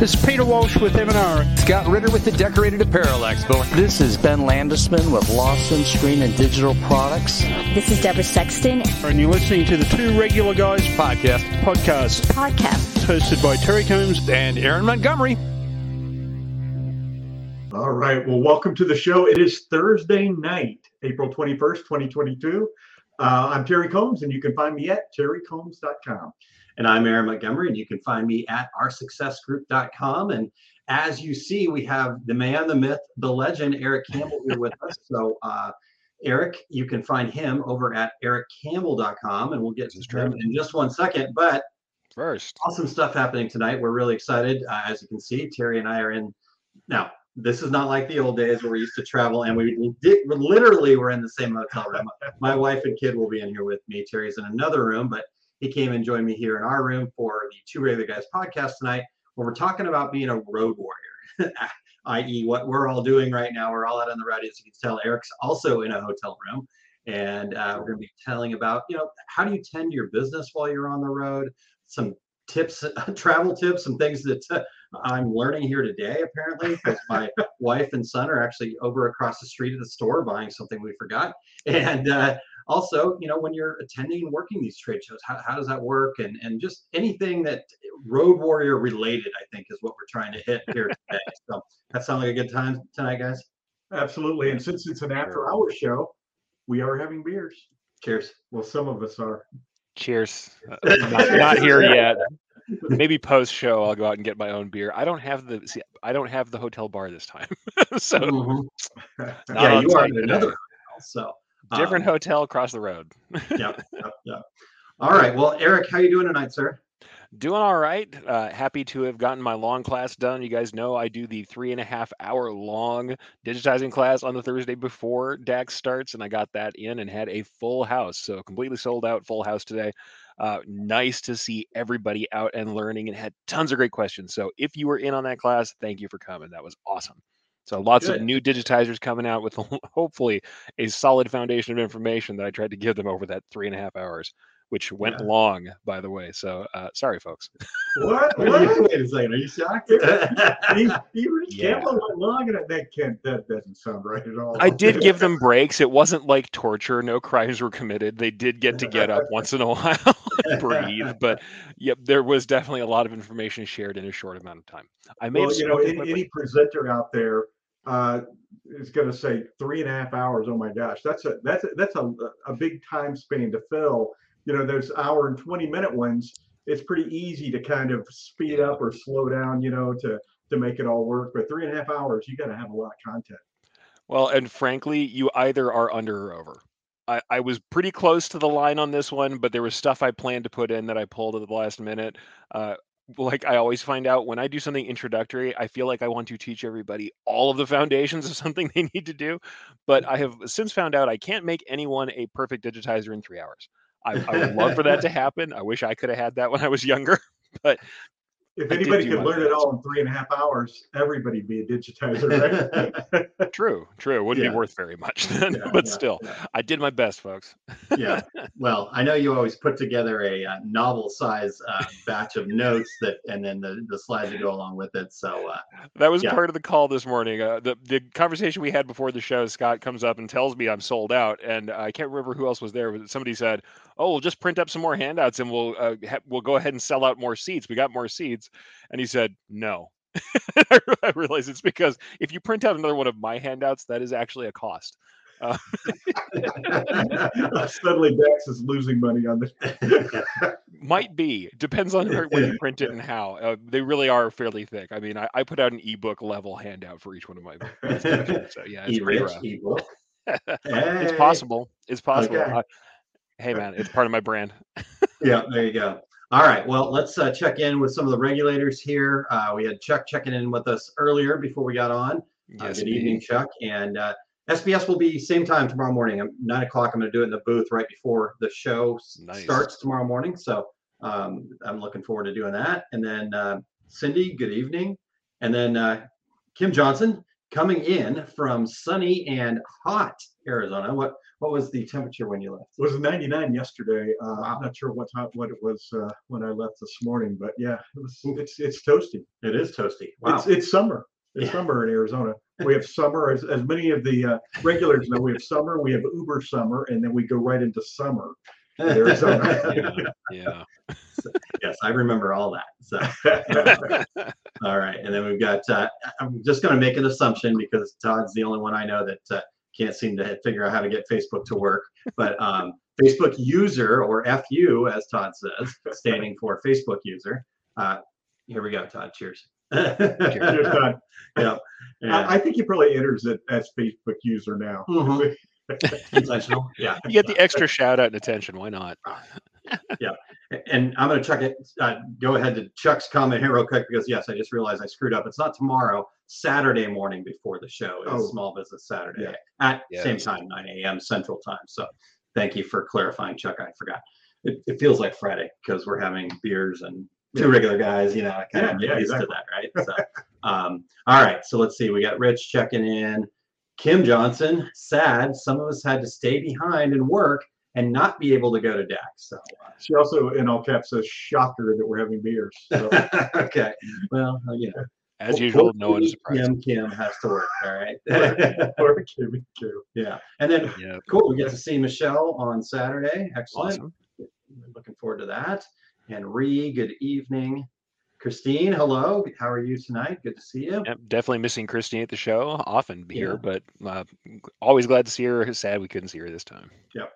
This is Peter Walsh with M&R. Scott Ritter with the Decorated Apparel Expo. This is Ben Landisman with Lawson Screen and Digital Products. This is Deborah Sexton. And you're listening to the Two Regular Guys podcast. Podcast. Podcast. Hosted by Terry Combs and Aaron Montgomery. All right. Well, welcome to the show. It is Thursday night, April 21st, 2022. Uh, I'm Terry Combs, and you can find me at terrycombs.com. And I'm Aaron Montgomery, and you can find me at oursuccessgroup.com. And as you see, we have the man, the myth, the legend, Eric Campbell here with us. So, uh, Eric, you can find him over at ericcampbell.com, and we'll get to him in just one second. But first, awesome stuff happening tonight. We're really excited. Uh, as you can see, Terry and I are in now. This is not like the old days where we used to travel and we did, literally were in the same hotel room. My wife and kid will be in here with me. Terry's in another room, but he came and joined me here in our room for the Two Regular Guys podcast tonight, where we're talking about being a road warrior, i.e., what we're all doing right now. We're all out on the road, as you can tell. Eric's also in a hotel room, and uh, we're going to be telling about, you know, how do you tend your business while you're on the road? Some tips, travel tips, some things that uh, I'm learning here today, apparently, because my wife and son are actually over across the street at the store buying something we forgot. And uh, also, you know, when you're attending and working these trade shows, how, how does that work? And and just anything that road warrior related, I think, is what we're trying to hit here today. so that sounds like a good time tonight, guys. Absolutely. And since it's an after hour show, we are having beers. Cheers. Well, some of us are. Cheers. Uh, not, not here yet. Maybe post show, I'll go out and get my own beer. I don't have the see, I don't have the hotel bar this time, so mm-hmm. yeah, you are in another hotel, so Different um, hotel across the road. yeah, yeah, yeah. All right. Well, Eric, how you doing tonight, sir? Doing all right. Uh, happy to have gotten my long class done. You guys know I do the three and a half hour long digitizing class on the Thursday before DAX starts, and I got that in and had a full house. So completely sold out, full house today. Uh, nice to see everybody out and learning and had tons of great questions. So if you were in on that class, thank you for coming. That was awesome. So lots Good. of new digitizers coming out with hopefully a solid foundation of information that I tried to give them over that three and a half hours, which went yeah. long, by the way. So uh, sorry, folks. What? what? Wait a second. Are you shocked? he, he yeah. Campbell went long, and that can't. That doesn't sound right at all. I did give them breaks. It wasn't like torture. No crimes were committed. They did get to get up once in a while and breathe. But yep, there was definitely a lot of information shared in a short amount of time. I may well, you know, any, any presenter out there uh, is going to say three and a half hours. Oh my gosh, that's a that's a, that's a, a big time span to fill. You know, those hour and twenty minute ones. It's pretty easy to kind of speed up or slow down. You know, to to make it all work. But three and a half hours, you got to have a lot of content. Well, and frankly, you either are under or over. I, I was pretty close to the line on this one, but there was stuff I planned to put in that I pulled at the last minute. Uh, like I always find out when I do something introductory, I feel like I want to teach everybody all of the foundations of something they need to do. But mm. I have since found out I can't make anyone a perfect digitizer in three hours. I, I would love for that to happen. I wish I could have had that when I was younger, but if anybody could learn it all in three and a half hours, everybody be a digitizer, right? true, true. Wouldn't yeah. be worth very much then, yeah, but yeah, still, I did my best, folks. yeah. Well, I know you always put together a, uh, novel size uh, batch of notes that, and then the, the slides that go along with it. So uh, that was part of the call this morning. Uh, the the conversation we had before the show, Scott comes up and tells me I'm sold out, and I can't remember who else was there, but somebody said, "Oh, we'll just print up some more handouts and we'll uh, ha- we'll go ahead and sell out more seats. We got more seats." And he said, no. I realize it's because if you print out another one of my handouts, that is actually a cost. Uh, Suddenly, Dax is losing money on this. Might be. Depends on when you print it and how. Uh, they really are fairly thick. I mean, I, I, put out an ebook level handout for each one of my. books. so yeah, it's rough. Ebook. It's possible. It's possible. Okay. Hey man, it's part of my brand. yeah, there you go. All right. Well, let's uh, check in with some of the regulators here. Uh, we had Chuck checking in with us earlier before we got on. Uh, yes, good evening, Chuck. And SBS uh, will be same time tomorrow morning. I'm nine o'clock. I'm going to do it in the booth right before the show nice. starts tomorrow morning. So um, I'm looking forward to doing that. And then uh, Cindy, good evening. And then uh, Kim Johnson coming in from sunny and hot Arizona. What what was the temperature when you left? It was 99 yesterday. Uh, I'm not sure what time, what it was uh, when I left this morning, but yeah, it was, it's it's toasty. It is toasty. Wow. It's it's summer. It's Yeah. summer in Arizona. We have summer, as, as many of the uh, regulars know. We have summer, we have Uber summer, and then we go right into summer. in Arizona. Yeah. yes, I remember all that. So all right, and then we've got. Uh, I'm just going to make an assumption because Todd's the only one I know that uh, can't seem to figure out how to get Facebook to work. But um, Facebook user or FU, as Todd says, standing for Facebook user. Uh, here we go, Todd. Cheers. Cheers, Todd. yeah. And- I, I think he probably enters it as Facebook user now. Mhm. intentional. Yeah. You get the extra shout out and attention. Why not? And I'm going to chuck it. Uh, go ahead to Chuck's comment here real quick because yes, I just realized I screwed up. It's not tomorrow. Saturday morning before the show is Oh. Small Business Saturday Yeah. at same time, 9 a.m. Central Time. So thank you for clarifying, Chuck. I forgot. It, it feels like Friday because we're having beers and two regular guys. You know, I kind Yeah, of get yeah, used exactly. to that, right? So, um, all right. So let's see. We got Rich checking in. Kim Johnson, sad. Some of us had to stay behind and work and not be able to go to DAX. So, She also, in all caps, says shocker that we're having beers. So, okay. Well, uh, you know, As usual, no one's is hopefully surprised. Kim, Kim has to work. All right. or Kimmy Q. yeah. And then, Yeah. cool. We get to see Michelle on Saturday. Excellent. Awesome. Looking forward to that. And Ree, good evening. Christine, hello. How are you tonight? Good to see you. Yep, definitely missing Christine at the show. Often Yeah. here, but uh, always glad to see her. Sad we couldn't see her this time. Yep.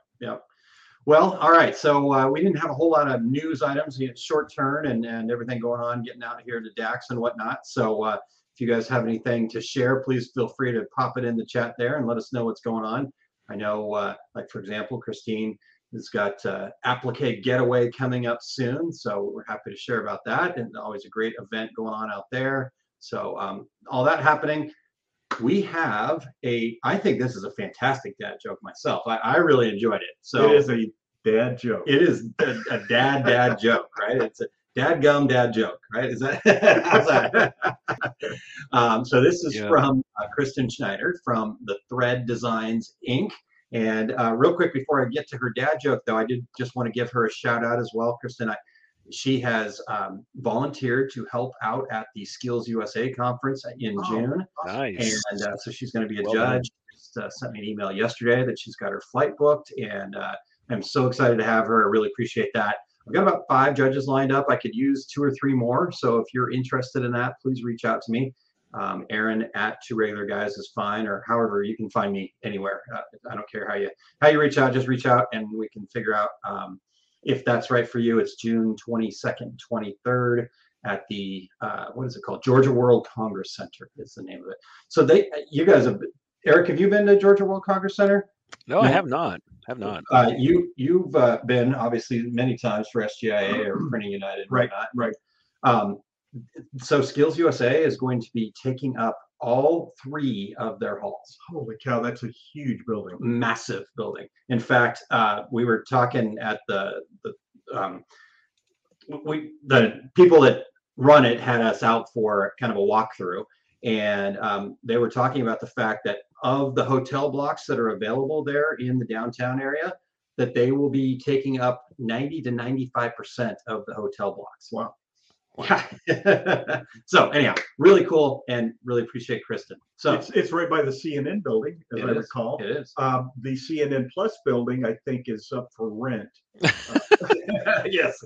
Well, all right. So uh, we didn't have a whole lot of news items. Short turn and, and everything going on, getting out here to DAX and whatnot. So uh, if you guys have anything to share, please feel free to pop it in the chat there and let us know what's going on. I know, uh, like for example, Christine has got uh, Applique Getaway coming up soon, so we're happy to share about that. And always a great event going on out there. So um, all that happening we have a i think this is a fantastic dad joke myself i, I really enjoyed it so it is a dad joke. it is a, a dad dad joke right it's a dad gum dad joke right is that, that? um, so this is Yeah. from uh, kristen schneider from the thread designs inc and uh, real quick before i get to her dad joke though i did just want to give her a shout out as well kristen i she has um, volunteered to help out at the skills usa conference in Oh, june Nice. and uh, so she's going to be a Well judge. Just uh, sent me an email yesterday that she's got her flight booked, and uh, I'm so excited to have her. I really appreciate that. I've got about five judges lined up. I could use two or three more. So if you're interested in that, please reach out to me. Um, Aaron at two regular guys is fine, or however you can find me anywhere. Uh, I don't care how you how you reach out. Just reach out, and we can figure out um, if that's right for you. It's June 22nd, 23rd at the uh, what is it called? Georgia World Congress Center is the name of it. So they, you guys have, Eric, have you been to Georgia World Congress Center? no, I have not. Have not. Uh, you you've uh, been obviously many times for SGIA or Printing United, Right, whatnot. right. Um, so Skills USA is going to be taking up all three of their halls. Holy cow, that's a huge building. Massive building. In fact, uh, we were talking at the the um, we the people that run it had us out for kind of a walkthrough, and um, they were talking about the fact that of the hotel blocks that are available there in the downtown area, that they will be taking up 90 to 95 percent of the hotel blocks. Wow. Yeah. so anyhow, really cool and really appreciate Kristen. So It's, it's right by the CNN building, as I is. recall. it is. Um, the CNN Plus building, I think, is up for rent. yes.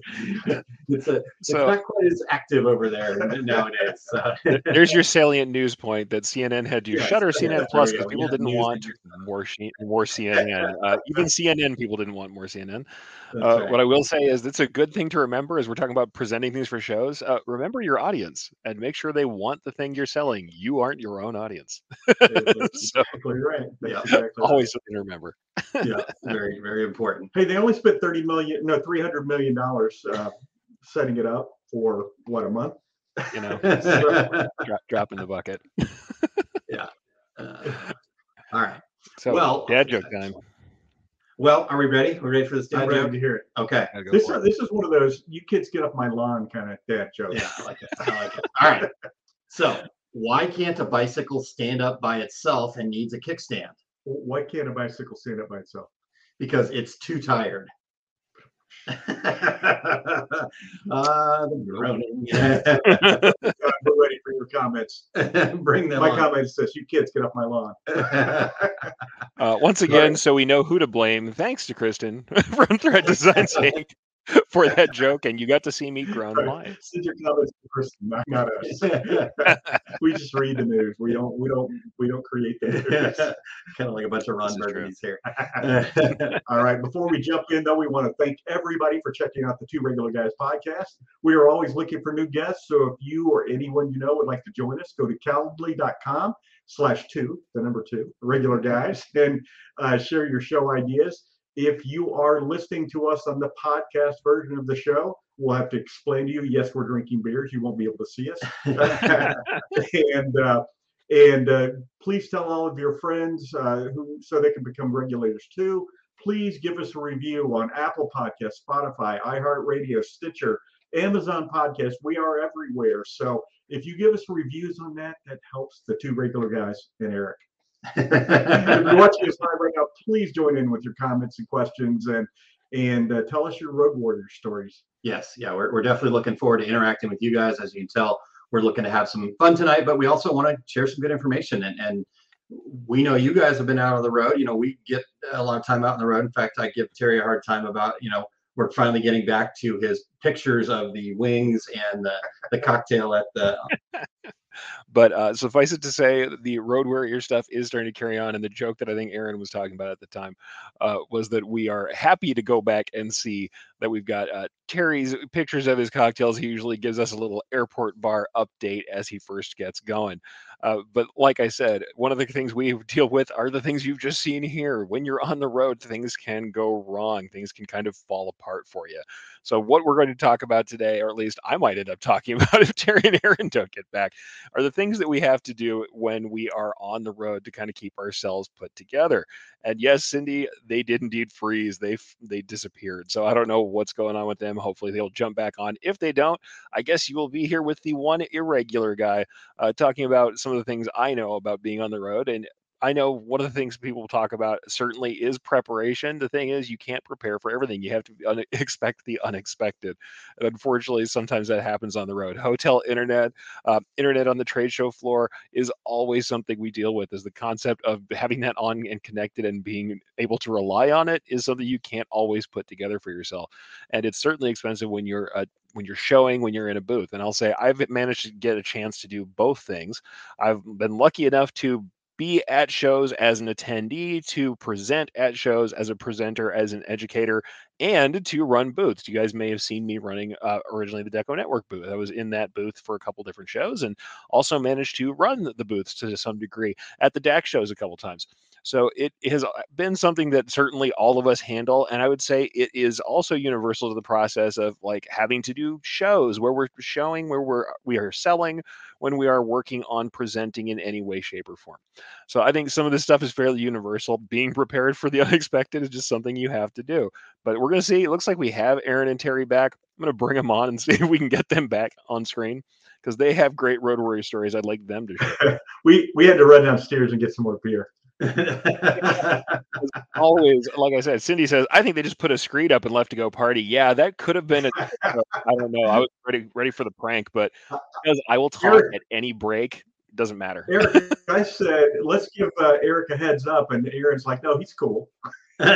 It's a it's So- not quite as active over there nowadays. So. There's your salient news point that CNN had to Yes, shutter CNN Plus because people Yeah, didn't want more more CNN. Uh, even CNN people didn't want more CNN. Uh, right. What I will say is it's a good thing to remember as we're talking about presenting things for shows. Uh, remember your audience and make sure they want the thing you're selling. You aren't your own audience. That's so exactly right. That's Yeah. exactly right. always something to remember. yeah, very very important. Hey, they only spent 30 million, no, 300 million dollars uh, setting it up for what a month. You know, Uh, drop, drop in the bucket. Yeah. All right. So Well- dad joke time. Well, are we ready? We're ready for this I'm dad ready joke? to hear it. Okay. This is, it. this is one of those you kids get off my lawn kind of dad joke. Yeah, I like it. I like it. All right. So why can't a bicycle stand up by itself and needs a kickstand? Why can't a bicycle stand up by itself? Because it's too tired. uh, the groaning. God, we're ready for your comments. Bring them My on. comment says, "You kids, get off my lawn." Uh, once again, so we know who to blame. Thanks to Kristen from Thread Design Inc. for that joke, and you got to see me groan live. Send your comments to Kristen, not, not us. we just read the news. We don't. We don't. We don't create the news. kind of like a bunch of Ron This is true. Burgundies here. All right. Before we jump in, though, we want to thank everybody for checking out the Two Regular Guys podcast. We are always looking for new guests. So if you or anyone you know would like to join us, go to calendly.com slash two, the number two, regular guys, and uh, share your show ideas. If you are listening to us on the podcast version of the show, we'll have to explain to you. Yes, we're drinking beers. You won't be able to see us. and uh, and uh, please tell all of your friends uh, who so they can become regulators too. Please give us a review on Apple Podcast, Spotify, iHeartRadio, Stitcher, Amazon Podcast. We are everywhere. So if you give us reviews on that, that helps the two regular guys and Eric. If you're watching us live right now, please join in with your comments and questions and and uh, tell us your road warrior stories. Yes, yeah, we're, we're definitely looking forward to interacting with you guys. As you can tell, we're looking to have some fun tonight, but we also want to share some good information. And, and we know you guys have been out on the road. You know, we get a lot of time out on the road. In fact, I give Terry a hard time about, you know, we're finally getting back to his pictures of the wings and the, the cocktail at the But uh, suffice it to say, the road warrior stuff is starting to carry on. And the joke that I think Aaron was talking about at the time uh, was that we are happy to go back and see that we've got uh, Terry's pictures of his cocktails. He usually gives us a little airport bar update as he first gets going. Uh, but like I said, one of the things we deal with are the things you've just seen here. When you're on the road, things can go wrong, things can kind of fall apart for you. So, what we're going to talk about today, or at least I might end up talking about if Terry and Aaron don't get back, are the things that we have to do when we are on the road to kind of keep ourselves put together. And yes, Cindy, they did indeed freeze. They they disappeared. So I don't know what's going on with them. Hopefully they'll jump back on. If they don't, I guess you will be here with the one irregular guy uh, talking about some of the things I know about being on the road. And I know one of the things people talk about certainly is preparation. The thing is, you can't prepare for everything. You have to un- expect the unexpected. And unfortunately, sometimes that happens on the road. Hotel internet, uh, internet on the trade show floor is always something we deal with. Is the concept of having that on and connected and being able to rely on it is something you can't always put together for yourself. And it's certainly expensive when you're uh, when you're showing when you're in a booth. And I'll say I've managed to get a chance to do both things. I've been lucky enough to be at shows as an attendee, to present at shows as a presenter, as an educator, and to run booths. You guys may have seen me running uh, originally the Deco Network booth. I was in that booth for a couple different shows and also managed to run the booths to some degree at the DAX shows a couple times. So it has uh, been something that certainly all of us handle. And I would say it is also universal to the process of like having to do shows where we're showing, where we're uh, we are selling, when we are working on presenting in any way, shape, or form. So I think some of this stuff is fairly universal. Being prepared for the unexpected is just something you have to do. But we're gonna see. It looks like we have Aaron and Terry back. I'm gonna bring them on and see if we can get them back on screen because they have great road warrior stories. I'd like them to. We we had to run downstairs and get some more beer. always, like I said, Cindy says, I think they just put a screen up and left to go party. Yeah, that could have been. A, I don't know. I was ready ready for the prank, but because I will talk Eric- at any break, doesn't matter. Eric, I said, let's give uh, Eric a heads up, and Aaron's like, no, he's cool. He's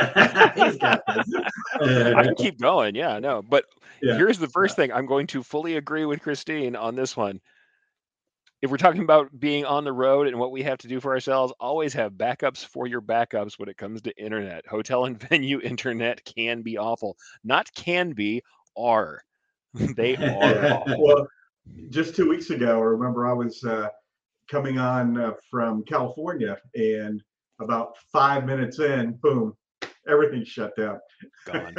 got this. I can keep going. Yeah, no. But Yeah. here's the first thing. I'm going to fully agree with Christine on this one. If we're talking about being on the road and what we have to do for ourselves, always have backups for your backups when it comes to internet. Hotel and venue internet can be awful. Not can be, are. they are awful. Well, just two weeks ago, I remember I was uh, coming on uh, from California, and about five minutes in, boom, everything shut down. gone.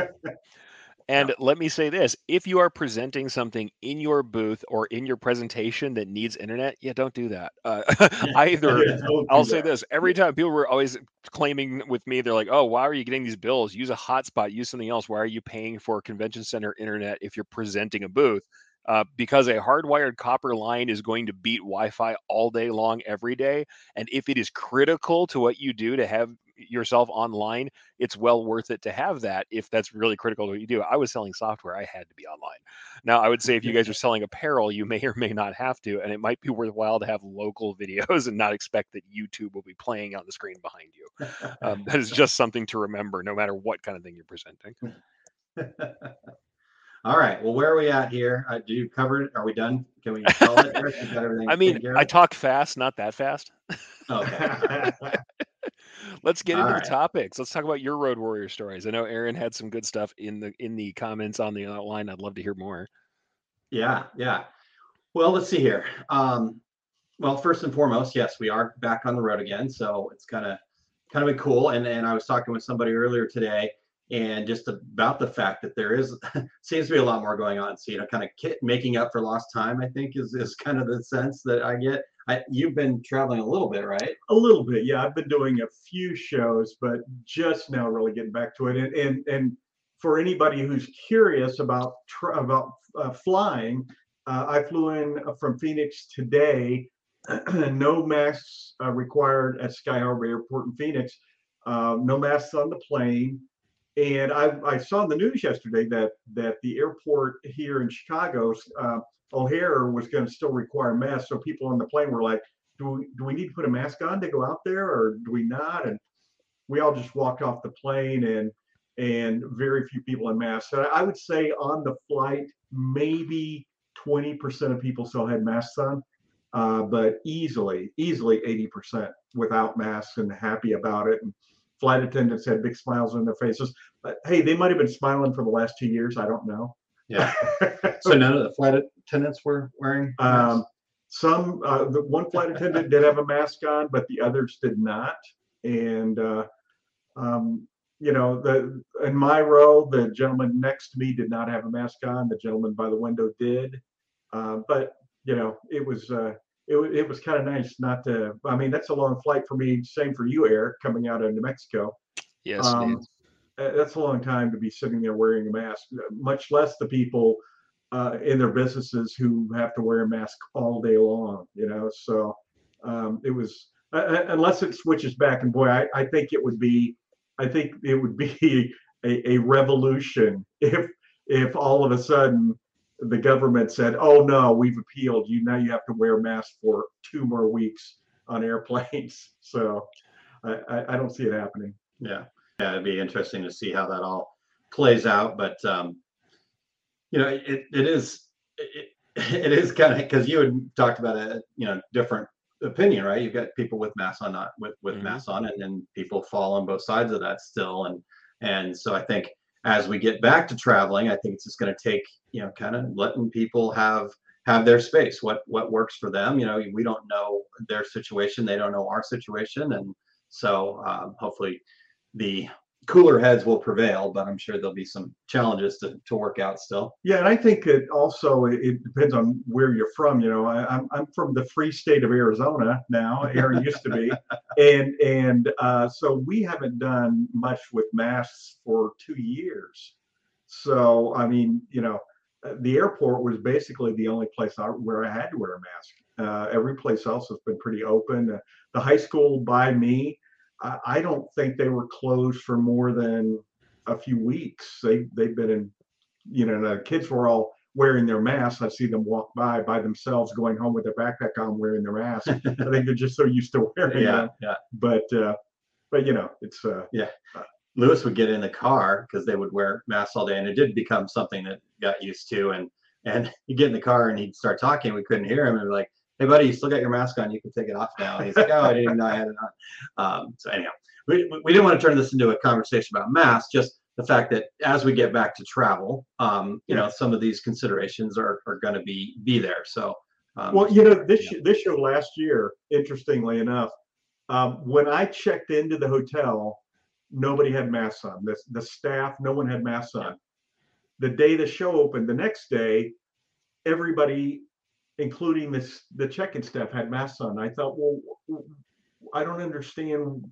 And let me say this if you are presenting something in your booth or in your presentation that needs internet, yeah, don't do that. Uh, either Yeah, don't I'll say this every time people were always claiming with me, they're like, oh, why are you getting these bills? Use a hotspot, use something else. Why are you paying for convention center internet if you're presenting a booth? uh, because a hardwired copper line is going to beat Wi-Fi all day long, every day. And if it is critical to what you do to have yourself online, it's well worth it to have that if that's really critical to what you do. I was selling software, I had to be online. Now, I would say if you guys are selling apparel, you may or may not have to, and it might be worthwhile to have local videos and not expect that YouTube will be playing on the screen behind you. Um, that is just something to remember, no matter what kind of thing you're presenting. All right. Well, where are we at here? Uh, do you cover it? Are we done? Can we call it? Eric? Got everything I mean, I talk fast, not that fast. Okay. Let's get All into right. the topics. Let's talk about your road warrior stories. I know Aaron had some good stuff in the in the comments on the outline. I'd love to hear more. Yeah, yeah. Well, let's see here. Um, well, first and foremost, yes, we are back on the road again, so it's kind of kind of been cool. And and I was talking with somebody earlier today, and just about the fact that there is seems to be a lot more going on. So you know, kind of ki- making up for lost time. I think is is kind of the sense that I get. I, you've been traveling a little bit, right? A little bit, yeah. I've been doing a few shows, but just now really getting back to it. And and, and for anybody who's curious about tra- about uh, flying, uh, I flew in from Phoenix today. no masks uh, required at Sky Harbor Airport in Phoenix. Uh, no masks on the plane. And I, I saw in the news yesterday that that the airport here in Chicago, uh, O'Hare, was going to still require masks. So people on the plane were like, "Do we do we need to put a mask on to go out there, or do we not?" And we all just walked off the plane, and and very few people in masks. So I would say on the flight, maybe 20% of people still had masks on, uh, but easily, easily 80% without masks and happy about it. And flight attendants had big smiles on their faces. But hey, they might have been smiling for the last two years. I don't know. Yeah. So none of the flight attendants were wearing. Um, some, uh, the one flight attendant did have a mask on, but the others did not. And, uh, um, you know, the, in my row, the gentleman next to me did not have a mask on. The gentleman by the window did. Uh, but, you know, it was, uh, it, it was kind of nice not to, I mean, that's a long flight for me. Same for you, Eric, coming out of New Mexico. Yes, Um, it is. That's a long time to be sitting there wearing a mask, uh, much less the people uh, in their businesses who have to wear a mask all day long, you know. So um, it was, uh, uh, unless it switches back, and boy, I, I think it would be, I think it would be a, a revolution if if all of a sudden the government said, "Oh no, we've appealed. You now you have to wear a mask for two more weeks on airplanes." So I, I, I don't see it happening. Yeah, yeah, it'd be interesting to see how that all plays out. But um, you know, it it is it, it is kind of because you had talked about a you know different opinion, right? You've got people with masks on, not with with Mhm. masks on, and then people fall on both sides of that still. And and so I think as we get back to traveling, I think it's just going to take you know kind of letting people have have their space what what works for them you know we don't know their situation they don't know our situation and so um, hopefully the cooler heads will prevail but i'm sure there'll be some challenges to, to work out still Yeah, and I think it also it depends on where you're from. You know, I, I'm I'm from the free state of Arizona now. Aaron used to be, and and uh, so we haven't done much with masks for two years. So I mean, you know, the airport was basically the only place I, where I had to wear a mask. Uh, every place else has been pretty open. Uh, the high school by me, I, I don't think they were closed for more than a few weeks. They they've been in you know, the kids were all wearing their masks. I see them walk by by themselves, going home with their backpack on, wearing their mask. I think they're just so used to wearing yeah them. yeah But uh, but you know, it's uh, Yeah. lewis would get in the car because they would wear masks all day and it did become something that got used to and and you get in the car and he'd start talking we couldn't hear him and we're like hey buddy you still got your mask on you can take it off now he's like oh i didn't even know i had it on um, so anyhow we, we didn't want to turn this into a conversation about masks just the fact that as we get back to travel um, you know some of these considerations are, are going to be be there so um, well, you know, this yeah. this show last year, interestingly enough, um, when I checked into the hotel, nobody had masks on. The the staff, no one had masks on. The day the show opened, the next day, everybody, including this the check-in staff, had masks on. I thought, well, I don't understand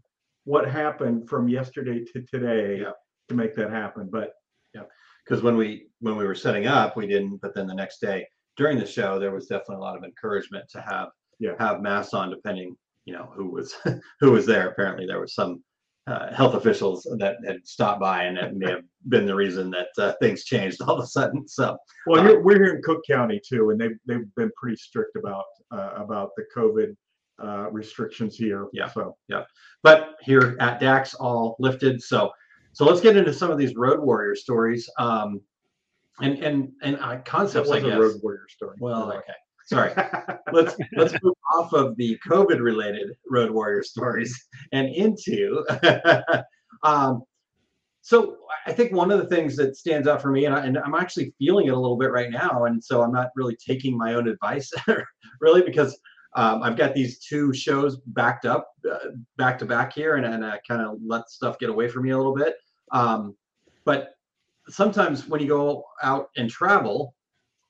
what happened from yesterday to today Yeah. to make that happen. But yeah, because when we when we were setting up we didn't but then the next day during the show, there was definitely a lot of encouragement to have Yeah. have masks on, depending you know who was who was there. Apparently, there was some uh, health officials that had stopped by, and that may have been the reason that uh, things changed all of a sudden. So Well, Uh, we're here in Cook County too, and they've they've been pretty strict about uh, about the COVID uh, restrictions here. Yeah. So yeah, but here at Dax, all lifted. So, so let's get into some of these road warrior stories, um, and and and concepts. was I a road warrior story. Well, okay, sorry. let's let's move off of the COVID related road warrior stories and into. um, so I think one of the things that stands out for me, and, I, and I'm actually feeling it a little bit right now, and so I'm not really taking my own advice, really, because um, I've got these two shows backed up, uh, back to back here, and, and I kind of let stuff get away from me a little bit. Um, but sometimes when you go out and travel,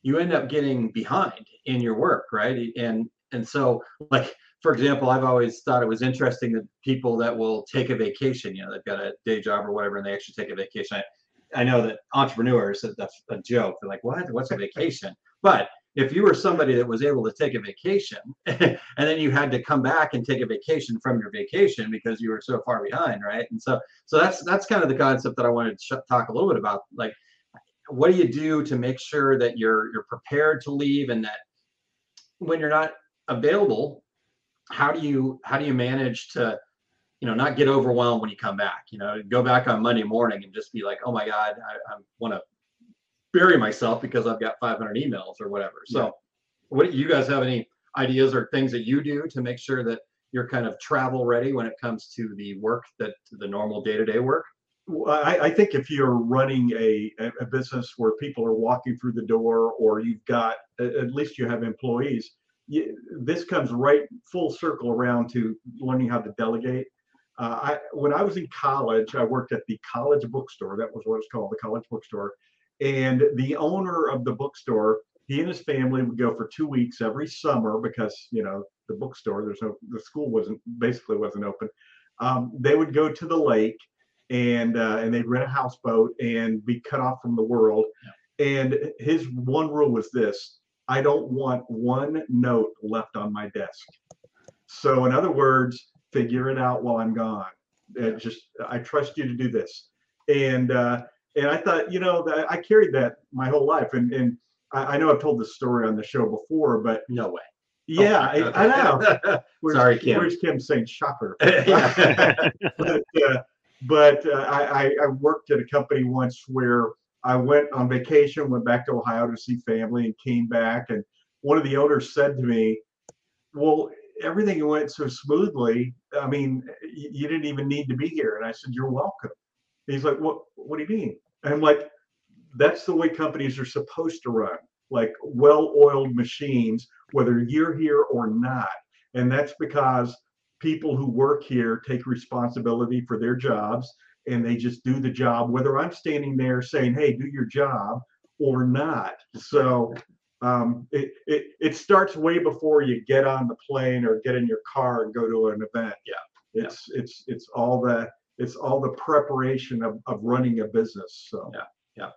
you end up getting behind in your work, right? And and so, like for example, I've always thought it was interesting that people that will take a vacation, you know, they've got a day job or whatever, and they actually take a vacation. I, I know that entrepreneurs, that- that's a joke. They're like, what? What's a vacation? But if you were somebody that was able to take a vacation and then you had to come back and take a vacation from your vacation because you were so far behind, right? And so, so that's that's kind of the concept that I wanted to sh- talk a little bit about. Like, what do you do to make sure that you're you're prepared to leave and that when you're not available, how do you how do you manage to you know not get overwhelmed when you come back? You know, go back on Monday morning and just be like, oh my God, I, I want to bury myself because I've got 500 emails or whatever. So, what do you guys have any ideas or things that you do to make sure that you're kind of travel ready when it comes to the work that the normal day to day work? I, I think if you're running a, a business where people are walking through the door, or you've got at at least you have employees, you, this comes right full circle around to learning how to delegate. Uh, I when I was in college, I worked at the college bookstore. That was what it's called, the college bookstore. And the owner of the bookstore, he and his family would go for two weeks every summer because you know the bookstore, there's no the school wasn't basically wasn't open. Um, they would go to the lake and uh, and they'd rent a houseboat and be cut off from the world. And his one rule was this: I don't want one note left on my desk. So in other words, figure it out while I'm gone. Uh, just I trust you to do this. And uh, and I thought, you know, that I carried that my whole life. And and I, I know I've told this story on the show before, but No way. yeah, I, I know. Where's, Sorry, Kim. Where's Kim saying shocker? But uh, but uh, I, I worked at a company once where I went on vacation, went back to Ohio to see family, and came back. And one of the owners said to me, "Well, everything went so smoothly. I mean, you didn't even need to be here." And I said, "You're welcome." He's like, "What? What do you mean?" And I'm like, "That's the way companies are supposed to run, like well-oiled machines, whether you're here or not." And that's because people who work here take responsibility for their jobs and they just do the job whether i'm standing there saying hey do your job or not so um, it, it, it starts way before you get on the plane or get in your car and go to an event Yeah, it's it's it's all the it's all the preparation of, of running a business so yeah. Yeah.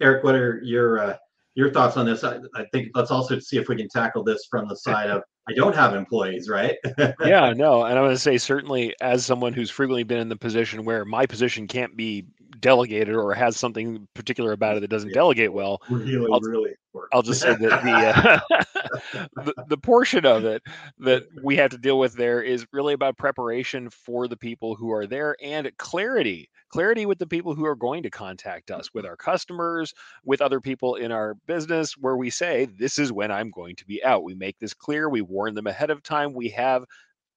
Eric, what are your uh, your thoughts on this? I, I think let's also see if we can tackle this from the side of I don't have employees, right? yeah, no, and I'm going to say certainly as someone who's frequently been in the position where my position can't be delegated or has something particular about it that doesn't Yeah. delegate well, really I'll- really. I'll just say that the, uh, the the portion of it that we have to deal with there is really about preparation for the people who are there and clarity, clarity with the people who are going to contact us, with our customers, with other people in our business, where we say this is when I'm going to be out. We make this clear. We warn them ahead of time. We have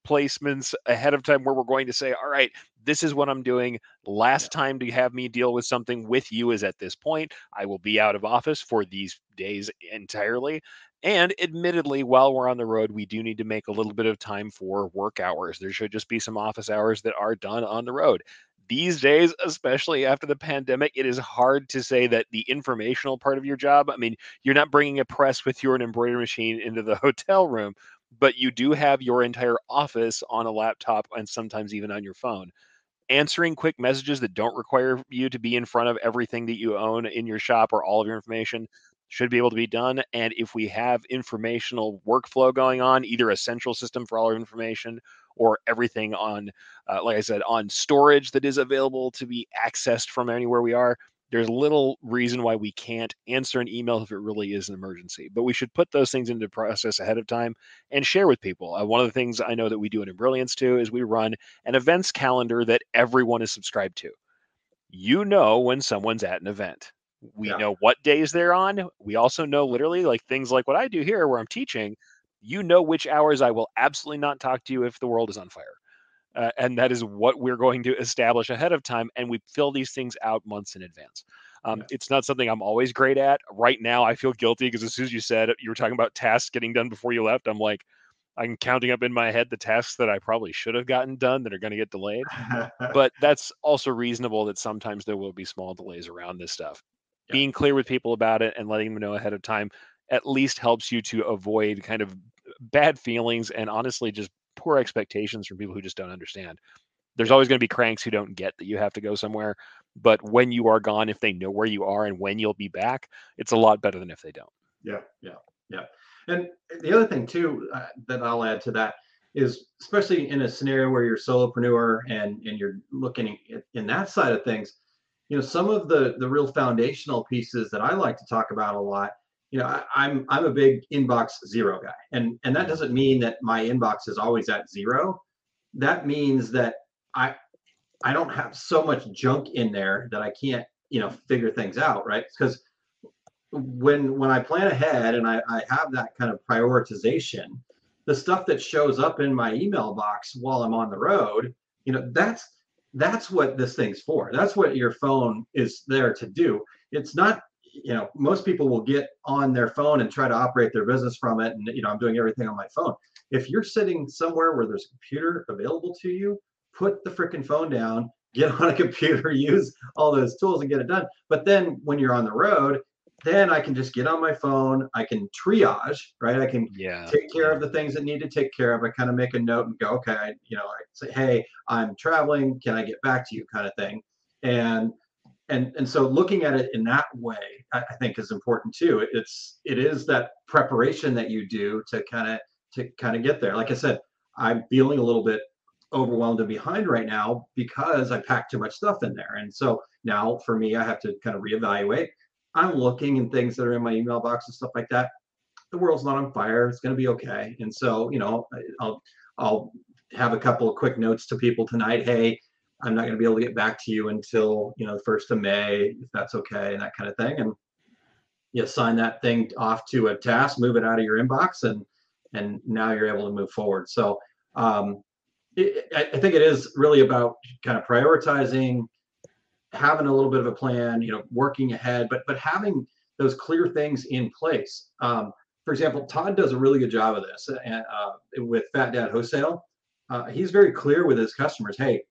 placements ahead of time where we're going to say, all right, this is what I'm doing. Last time to have me deal with something with you is at this point. I will be out of office for these days entirely. And admittedly, while we're on the road, we do need to make a little bit of time for work hours. There should just be some office hours that are done on the road. These days, especially after the pandemic, it is hard to say that the informational part of your job, I mean, you're not bringing a press with your an embroidery machine into the hotel room, but you do have your entire office on a laptop and sometimes even on your phone answering quick messages that don't require you to be in front of everything that you own in your shop or all of your information should be able to be done. And if we have informational workflow going on, either a central system for all our information or everything on, uh, like I said, on storage that is available to be accessed from anywhere we are, there's little reason why we can't answer an email if it really is an emergency. But we should put those things into process ahead of time and share with people. Uh, one of the things I know that we do in Brilliance too is we run an events calendar that everyone is subscribed to. You know when someone's at an event. We Yeah. know what days they're on. We also know literally like things like what I do here where I'm teaching. You know which hours I will absolutely not talk to you if the world is on fire. Uh, and that is what we're going to establish ahead of time. And we fill these things out months in advance. Um, Yeah. It's not something I'm always great at. Right now, I feel guilty because as soon as you said you were talking about tasks getting done before you left, I'm like, I'm counting up in my head the tasks that I probably should have gotten done that are going to get delayed. But that's also reasonable that sometimes there will be small delays around this stuff. Yeah. Being clear with people about it and letting them know ahead of time at least helps you to avoid kind of bad feelings and honestly just poor expectations from people who just don't understand. There's always going to be cranks who don't get that you have to go somewhere, but when you are gone, if they know where you are and when you'll be back, it's a lot better than if they don't. Yeah, yeah, yeah. And the other thing too uh, that I'll add to that is, especially in a scenario where you're solopreneur and and you're looking in that side of things, you know, some of the the real foundational pieces that I like to talk about a lot. You know, I, I'm I'm a big inbox zero guy, and and that mm-hmm. doesn't mean that my inbox is always at zero. That means that I I don't have so much junk in there that I can't you know figure things out, right? Because when when I plan ahead and I, I have that kind of prioritization, the stuff that shows up in my email box while I'm on the road, you know, that's that's what this thing's for. That's what your phone is there to do. It's not, you know, most people will get on their phone and try to operate their business from it. And you know, I'm doing everything on my phone. If you're sitting somewhere where there's a computer available to you, put the freaking phone down, get on a computer, use all those tools and get it done. But then when you're on the road, then I can just get on my phone. I can triage, right? I can Yeah. take care of the things that need to take care of. I kind of make a note and go, okay, I, you know, I say, hey, I'm traveling. Can I get back to you, kind of thing. And and and so looking at it in that way, I, I think is important too. It- It's it is that preparation that you do to kind of to kind of get there. Like I said, I'm feeling a little bit overwhelmed and behind right now because I packed too much stuff in there. And so now for me, I have to kind of reevaluate. I'm looking in things that are in my email box and stuff like that. The world's not on fire. It's going to be okay. And so, you know, I'll I'll have a couple of quick notes to people tonight. Hey, I'm not going to be able to get back to you until you know the first of May, if that's okay, and that kind of thing. And you assign that thing off to a task, move it out of your inbox, and and now you're able to move forward. So um, it, I I think it is really about kind of prioritizing, having a little bit of a plan, you know, working ahead, but but having those clear things in place. Um, for example, Todd does a really good job of this and, uh, with Fat Dad Wholesale. Uh, he's very clear with his customers. Hey,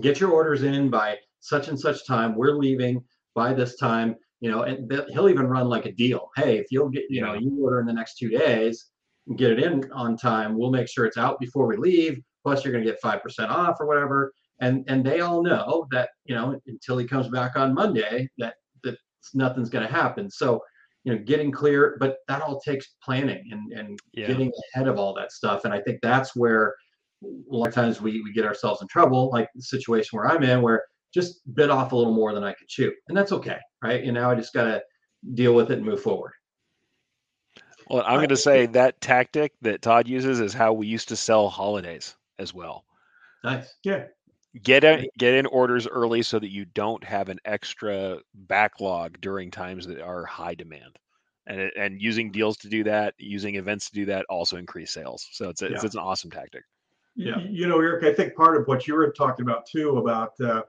get your orders in by such and such time. We're leaving by this time. You know, and he'll even run like a deal. Hey, if you'll get, you know, you order in the next two days, and get it in on time. We'll make sure it's out before we leave. Plus, you're going to get five percent off or whatever. And and they all know that you know until he comes back on Monday that that nothing's going to happen. So you know, getting clear, but that all takes planning and and Yeah. getting ahead of all that stuff. And I think that's where a lot of times we we get ourselves in trouble, like the situation where I'm in, where just bit off a little more than I could chew, and that's okay, right? And now I just got to deal with it and move forward. Well, I'm going to say that tactic that Todd uses is how we used to sell holidays as well. Nice. Yeah. Get in, get in orders early so that you don't have an extra backlog during times that are high demand. And and using deals to do that, using events to do that, also increase sales. So it's a, it's, it's an awesome tactic. Yeah. You know, Eric, I think part of what you were talking about too, about, uh,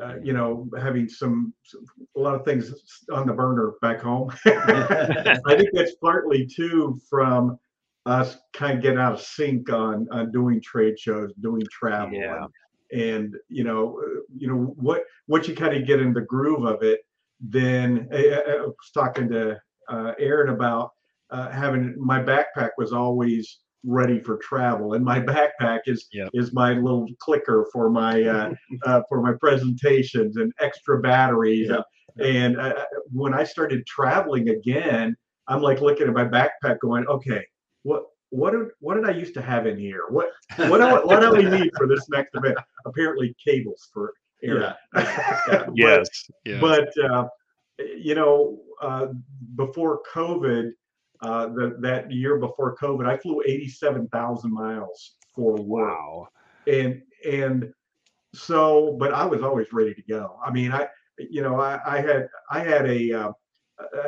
uh, you know, having some, some- a lot of things on the burner back home. I think that's partly too from us kind of getting out of sync on, on doing trade shows, doing travel. Yeah. And, and, you know, uh, you know, what, once you kind of get in the groove of it, then I, I I was talking to uh, Aaron about uh, having my backpack was always ready for travel, and my backpack is is my little clicker for my uh, uh, for my presentations and extra batteries Yeah. And I, I- when I started traveling again, I'm like looking at my backpack, going, "Okay, what what did what did I used to have in here? What what do I, what do we need for this next event? Apparently, cables for air. Yeah. Yes. yes. But uh, you know, uh, before COVID, uh, the, that year before COVID, I flew 87,000 miles for work, wow. and and so, but I was always ready to go. I mean, I you know, I, I had I had a uh,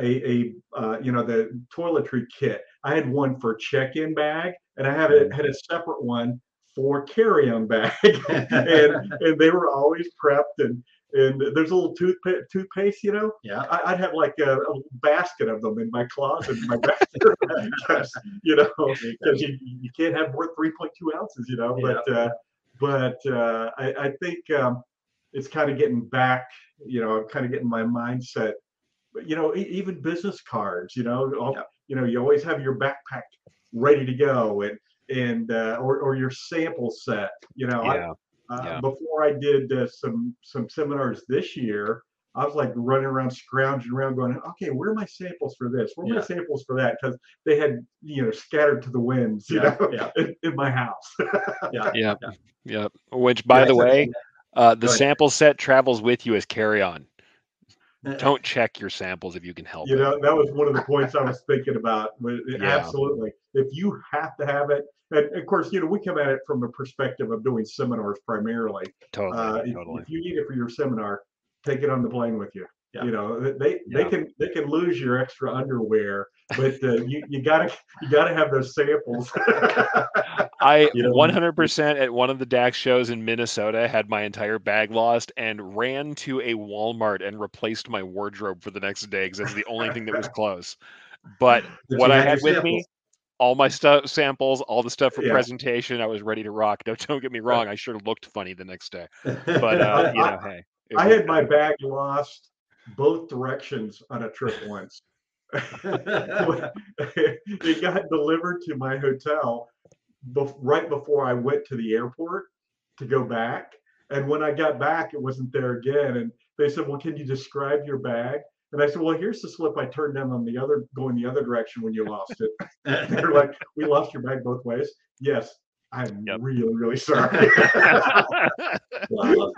a, a uh, you know the toiletry kit. I had one for check-in bag, and I had a had a separate one for carry-on bag, and and they were always prepped and. And there's a little toothpaste, toothpaste, you know. Yeah. I, I'd have like a, a basket of them in my closet, in my bathroom, you know, because you, you can't have more than 3.2 ounces, you know. But uh, but uh, I, I think um, it's kind of getting back, you know, I'm kind of getting my mindset. But you know, e- even business cards, you know, all, Yep. you know, you always have your backpack ready to go, and and uh, or or your sample set, you know. I, Yeah. Uh, Yeah. Before I did uh, some some seminars this year, I was like running around scrounging around, going, "Okay, where are my samples for this? Where are Yeah. my samples for that?" Because they had you know scattered to the winds, you Yeah, know, yeah. in, in my house. Yeah. Yeah. Yeah. Yeah. Which, by Yeah, the way, uh, the sample set travels with you as carry-on. Don't check your samples if you can help you it. know, that was one of the points I was thinking about. Yeah. Absolutely, if you have to have it, and of course, you know, we come at it from a perspective of doing seminars primarily. Totally. Uh, if, totally. if you need it for your seminar, take it on the plane with you. Yeah. You know, they they can they can lose your extra underwear, but uh, you you gotta you gotta have those samples. I You know- 100% at one of the DAX shows in Minnesota had my entire bag lost and ran to a Walmart and replaced my wardrobe for the next day because that's the only thing that was close. But But what I had with me, all my stuff, samples, all the stuff for Yeah. presentation, I was ready to rock. Don't, don't get me wrong, I sure looked funny the next day. But uh, you know, hey, I had my bag lost both directions on a trip once. it got delivered to my hotel bef- right before I went to the airport to go back. And when I got back, it wasn't there again. And they said, "Well, can you describe your bag?" And I said, "Well, here's the slip I turned down on the other, going the other direction when you lost it." They're like, "We lost your bag both ways." Yes, I'm Yep. really, really sorry. wow.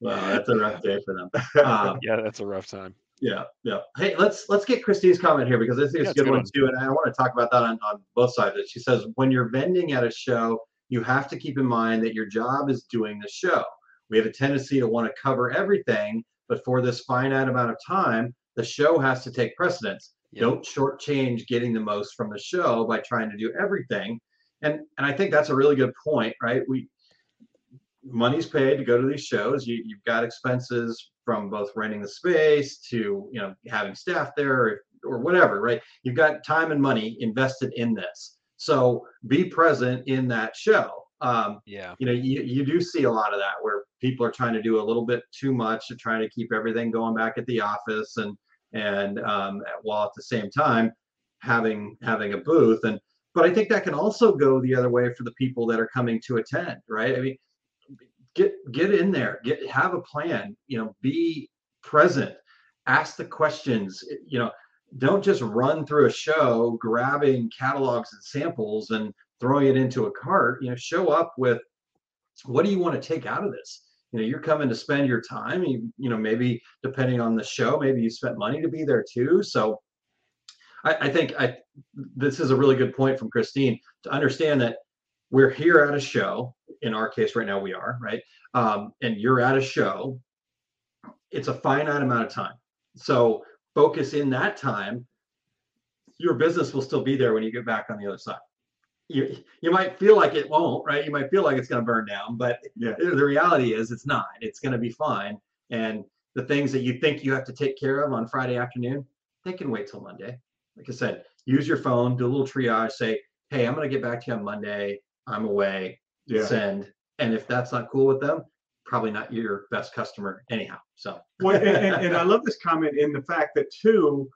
Wow, that's a rough day for them. Um, yeah, that's a rough time. Yeah, yeah. Hey, let's let's get Christine's comment here because this is Yeah, a it's a good good one one. too, and I want to talk about that on, on both sides. of it. She says when you're vending at a show, you have to keep in mind that your job is doing the show. We have a tendency to want to cover everything, but for this finite amount of time, the show has to take precedence. Yep. Don't shortchange getting the most from the show by trying to do everything. And and I think that's a really good point, right? We money's paid to go to these shows. You, you've got expenses from both renting the space to you know having staff there or, or whatever, right? You've got time and money invested in this. So be present in that show. Um, Yeah. you know, you, you do see a lot of that where people are trying to do a little bit too much to trying to keep everything going back at the office and and um, while at the same time having having a booth and but I think that can also go the other way for the people that are coming to attend, right? I mean, get get in there, get have a plan, you know, be present, ask the questions, you know, don't just run through a show grabbing catalogs and samples and throwing it into a cart, you know, show up with what do you want to take out of this? You know, you're coming to spend your time. You, you know, maybe depending on the show, maybe you spent money to be there too. So I, I think I this is a really good point from Christine to understand that we're here at a show. In our case, right now we are right, um, and you're at a show. It's a finite amount of time, so focus in that time. Your business will still be there when you get back on the other side. You you might feel like it won't, right? You might feel like it's going to burn down, but Yeah. the reality is it's not. It's going to be fine. And the things that you think you have to take care of on Friday afternoon, they can wait till Monday. Like I said, use your phone, do a little triage, say, hey, I'm going to get back to you on Monday. I'm away, yeah. send. And if that's not cool with them, probably not your best customer anyhow. So, Well, and, and, and I love this comment in the fact that too,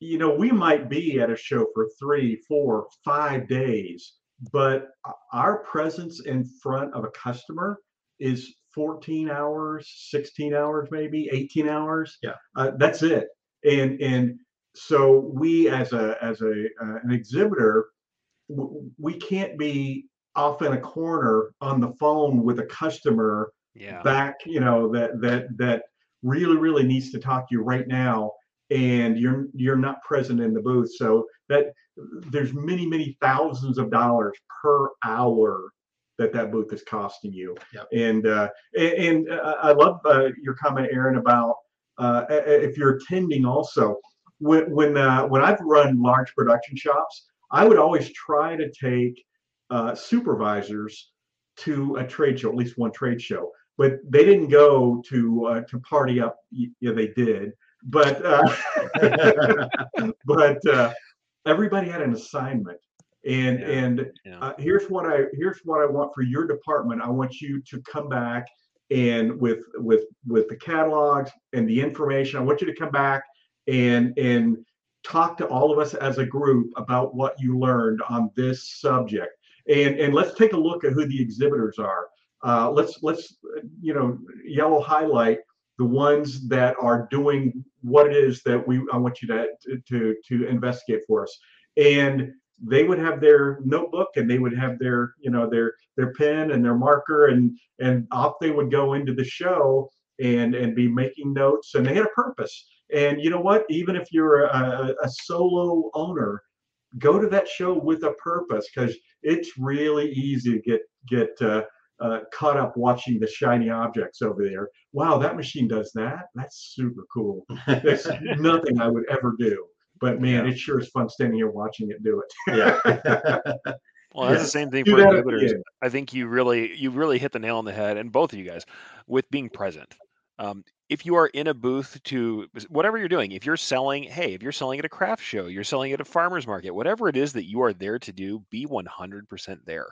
you know, we might be at a show for three, four, five days, but our presence in front of a customer is 14 hours, 16 hours, maybe 18 hours. Yeah. Uh, that's it. And and so we as a as a uh, an exhibitor, w- we can't be off in a corner on the phone with a customer Yeah. back, you know, that that that really really needs to talk to you right now, and you're you're not present in the booth. So that there's many many thousands of dollars per hour that that booth is costing you. Yep. And uh, and, and uh, I love uh, your comment, Aaron, about uh, if you're attending also. When when uh, when I've run large production shops, I would always try to take uh, supervisors to a trade show, at least one trade show. But they didn't go to uh, to party up. Yeah, they did, but uh, but uh, everybody had an assignment. And Yeah, and yeah. uh, here's what I here's what I want for your department. I want you to come back and with with with the catalogs and the information. I want you to come back and and talk to all of us as a group about what you learned on this subject. And and let's take a look at who the exhibitors are. Uh, let's let's you know yellow highlight the ones that are doing what it is that we I want you to to to investigate for us. And they would have their notebook and they would have their you know their their pen and their marker and and off they would go into the show and and be making notes and they had a purpose and you know what even if you're a, a solo owner go to that show with a purpose because it's really easy to get get uh, uh, caught up watching the shiny objects over there wow that machine does that that's super cool that's nothing i would ever do but man Yeah. it sure is fun standing here watching it do it yeah. Well, that's Yeah. the same thing for that at the exhibitors. I think you really you really hit the nail on the head, and both of you guys, with being present. Um, if you are in a booth to whatever you're doing, if you're selling, hey, if you're selling at a craft show, you're selling at a farmer's market, whatever it is that you are there to do, be 100% there.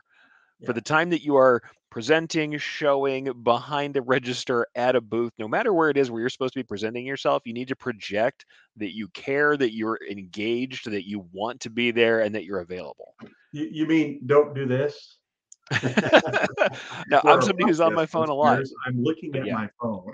For the time that you are presenting, showing behind a register at a booth, no matter where it is where you're supposed to be presenting yourself, you need to project that you care, that you're engaged, that you want to be there, and that you're available. you, you mean don't do this now, For I'm somebody who's on my phone a lot. i'm looking at Yeah. my phone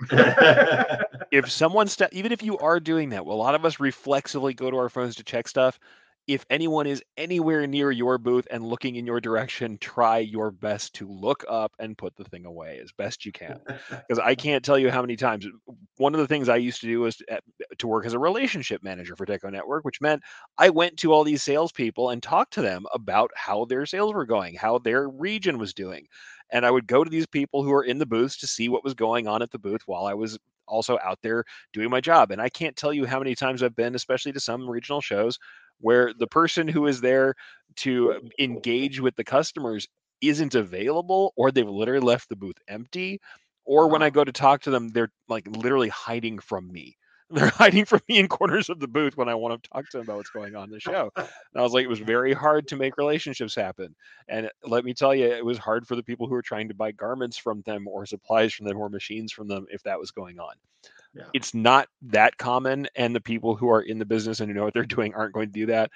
if someone sta even if you are doing that, well, a lot of us reflexively go to our phones to check stuff. If anyone is anywhere near your booth and looking in your direction, try your best to look up and put the thing away as best you can. Because I can't tell you how many times. One of the things I used to do was to, to work as a relationship manager for Deco Network, which meant I went to all these salespeople and talked to them about how their sales were going, how their region was doing. And I would go to these people who are in the booths to see what was going on at the booth while I was also out there doing my job. And I can't tell you how many times I've been, especially to some regional shows, where the person who is there to um, engage with the customers isn't available or they've literally left the booth empty. Or when I go to talk to them, they're like literally hiding from me. They're hiding from me in corners of the booth when I want to talk to them about what's going on in the show. And I was like, it was very hard to make relationships happen. And let me tell you, it was hard for the people who were trying to buy garments from them or supplies from them or machines from them if that was going on. Yeah. It's not that common, and the people who are in the business and who know what they're doing aren't going to do that.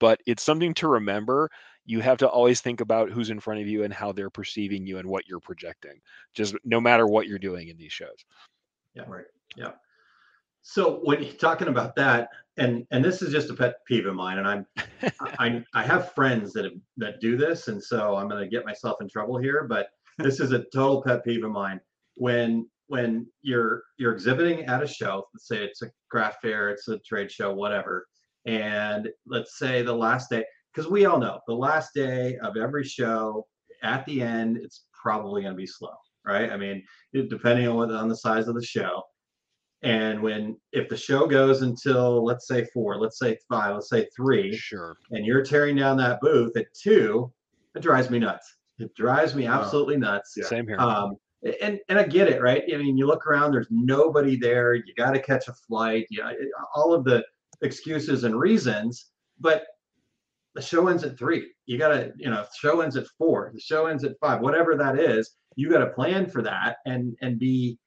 But it's something to remember. You have to always think about who's in front of you and how they're perceiving you and what you're projecting, just no matter what you're doing in these shows. Yeah. Right. Yeah. So when you're talking about that, and and this is just a pet peeve of mine, and I'm I I have friends that have, that do this, and so I'm going to get myself in trouble here, but this is a total pet peeve of mine. When when you're you're exhibiting at a show, let's say it's a craft fair, it's a trade show, whatever, and let's say the last day, because we all know the last day of every show, at the end, it's probably going to be slow, right? I mean, it- depending on what on the size of the show. And when if the show goes until let's say four, let's say five, let's say three, Sure. and you're tearing down that booth at two, it drives me nuts. It drives me Wow. absolutely nuts. Yeah. Same here. Um, and and I get it, right? I mean, you look around, there's nobody there. You got to catch a flight. You know, all of the excuses and reasons, but the show ends at three. You got to, you know, show ends at four. The show ends at five. Whatever that is, you got to plan for that and and be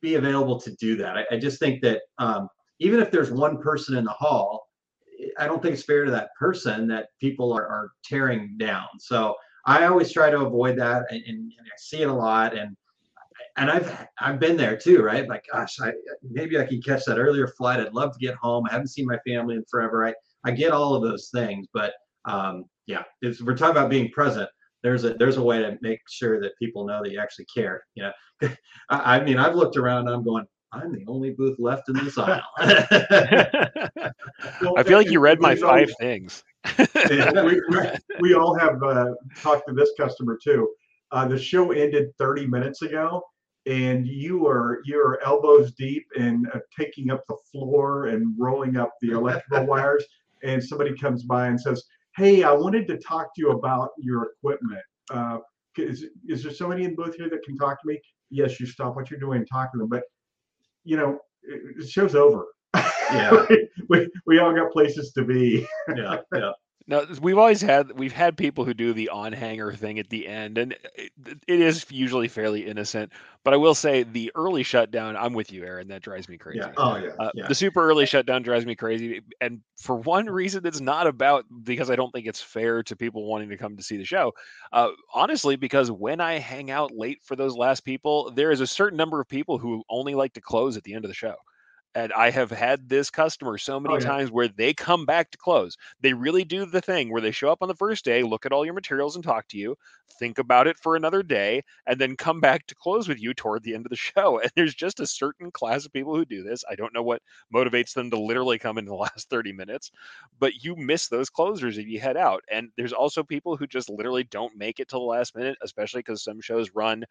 be available to do that. I, I just think that um, even if there's one person in the hall, I don't think it's fair to that person that people are, are tearing down. So I always try to avoid that, and, and, I see it a lot. And and I've I've been there too, right? Like, gosh, I maybe I can catch that earlier flight. I'd love to get home. I haven't seen my family in forever. I I get all of those things, but um, yeah, we're talking about being present, there's a there's a way to make sure that people know that you actually care. You know, I, I mean, I've looked around and I'm going, I'm the only booth left in this aisle. I feel like you read my five things. Yeah, we, we, we all have uh, talked to this customer too. Uh, the show ended 30 minutes ago, and you are you are elbows deep in uh, taking up the floor and rolling up the electrical wires. And somebody comes by and says, "Hey, I wanted to talk to you about your equipment. Uh, is, is there somebody in the booth here that can talk to me?" Yes, you stop what you're doing and talk to them. But you know, it- the show's over. Yeah. we, we all got places to be. yeah, yeah. No, we've always had we've had people who do the on hanger thing at the end, and it, it is usually fairly innocent. But I will say the early shutdown, I'm with you, Aaron. That drives me crazy. Yeah. Oh yeah. Uh, yeah. The super early shutdown drives me crazy, and for one reason, it's not about because I don't think it's fair to people wanting to come to see the show. Uh, honestly, because when I hang out late for those last people, there is a certain number of people who only like to close at the end of the show. And I have had this customer so oh, many Oh, yeah. times where they come back to close. They really do the thing where they show up on the first day, look at all your materials and talk to you, think about it for another day, and then come back to close with you toward the end of the show. And there's just a certain class of people who do this. I don't know what motivates them to literally come in the last 30 minutes, but you miss those closers if you head out. And there's also people who just literally don't make it till the last minute, especially because some shows run.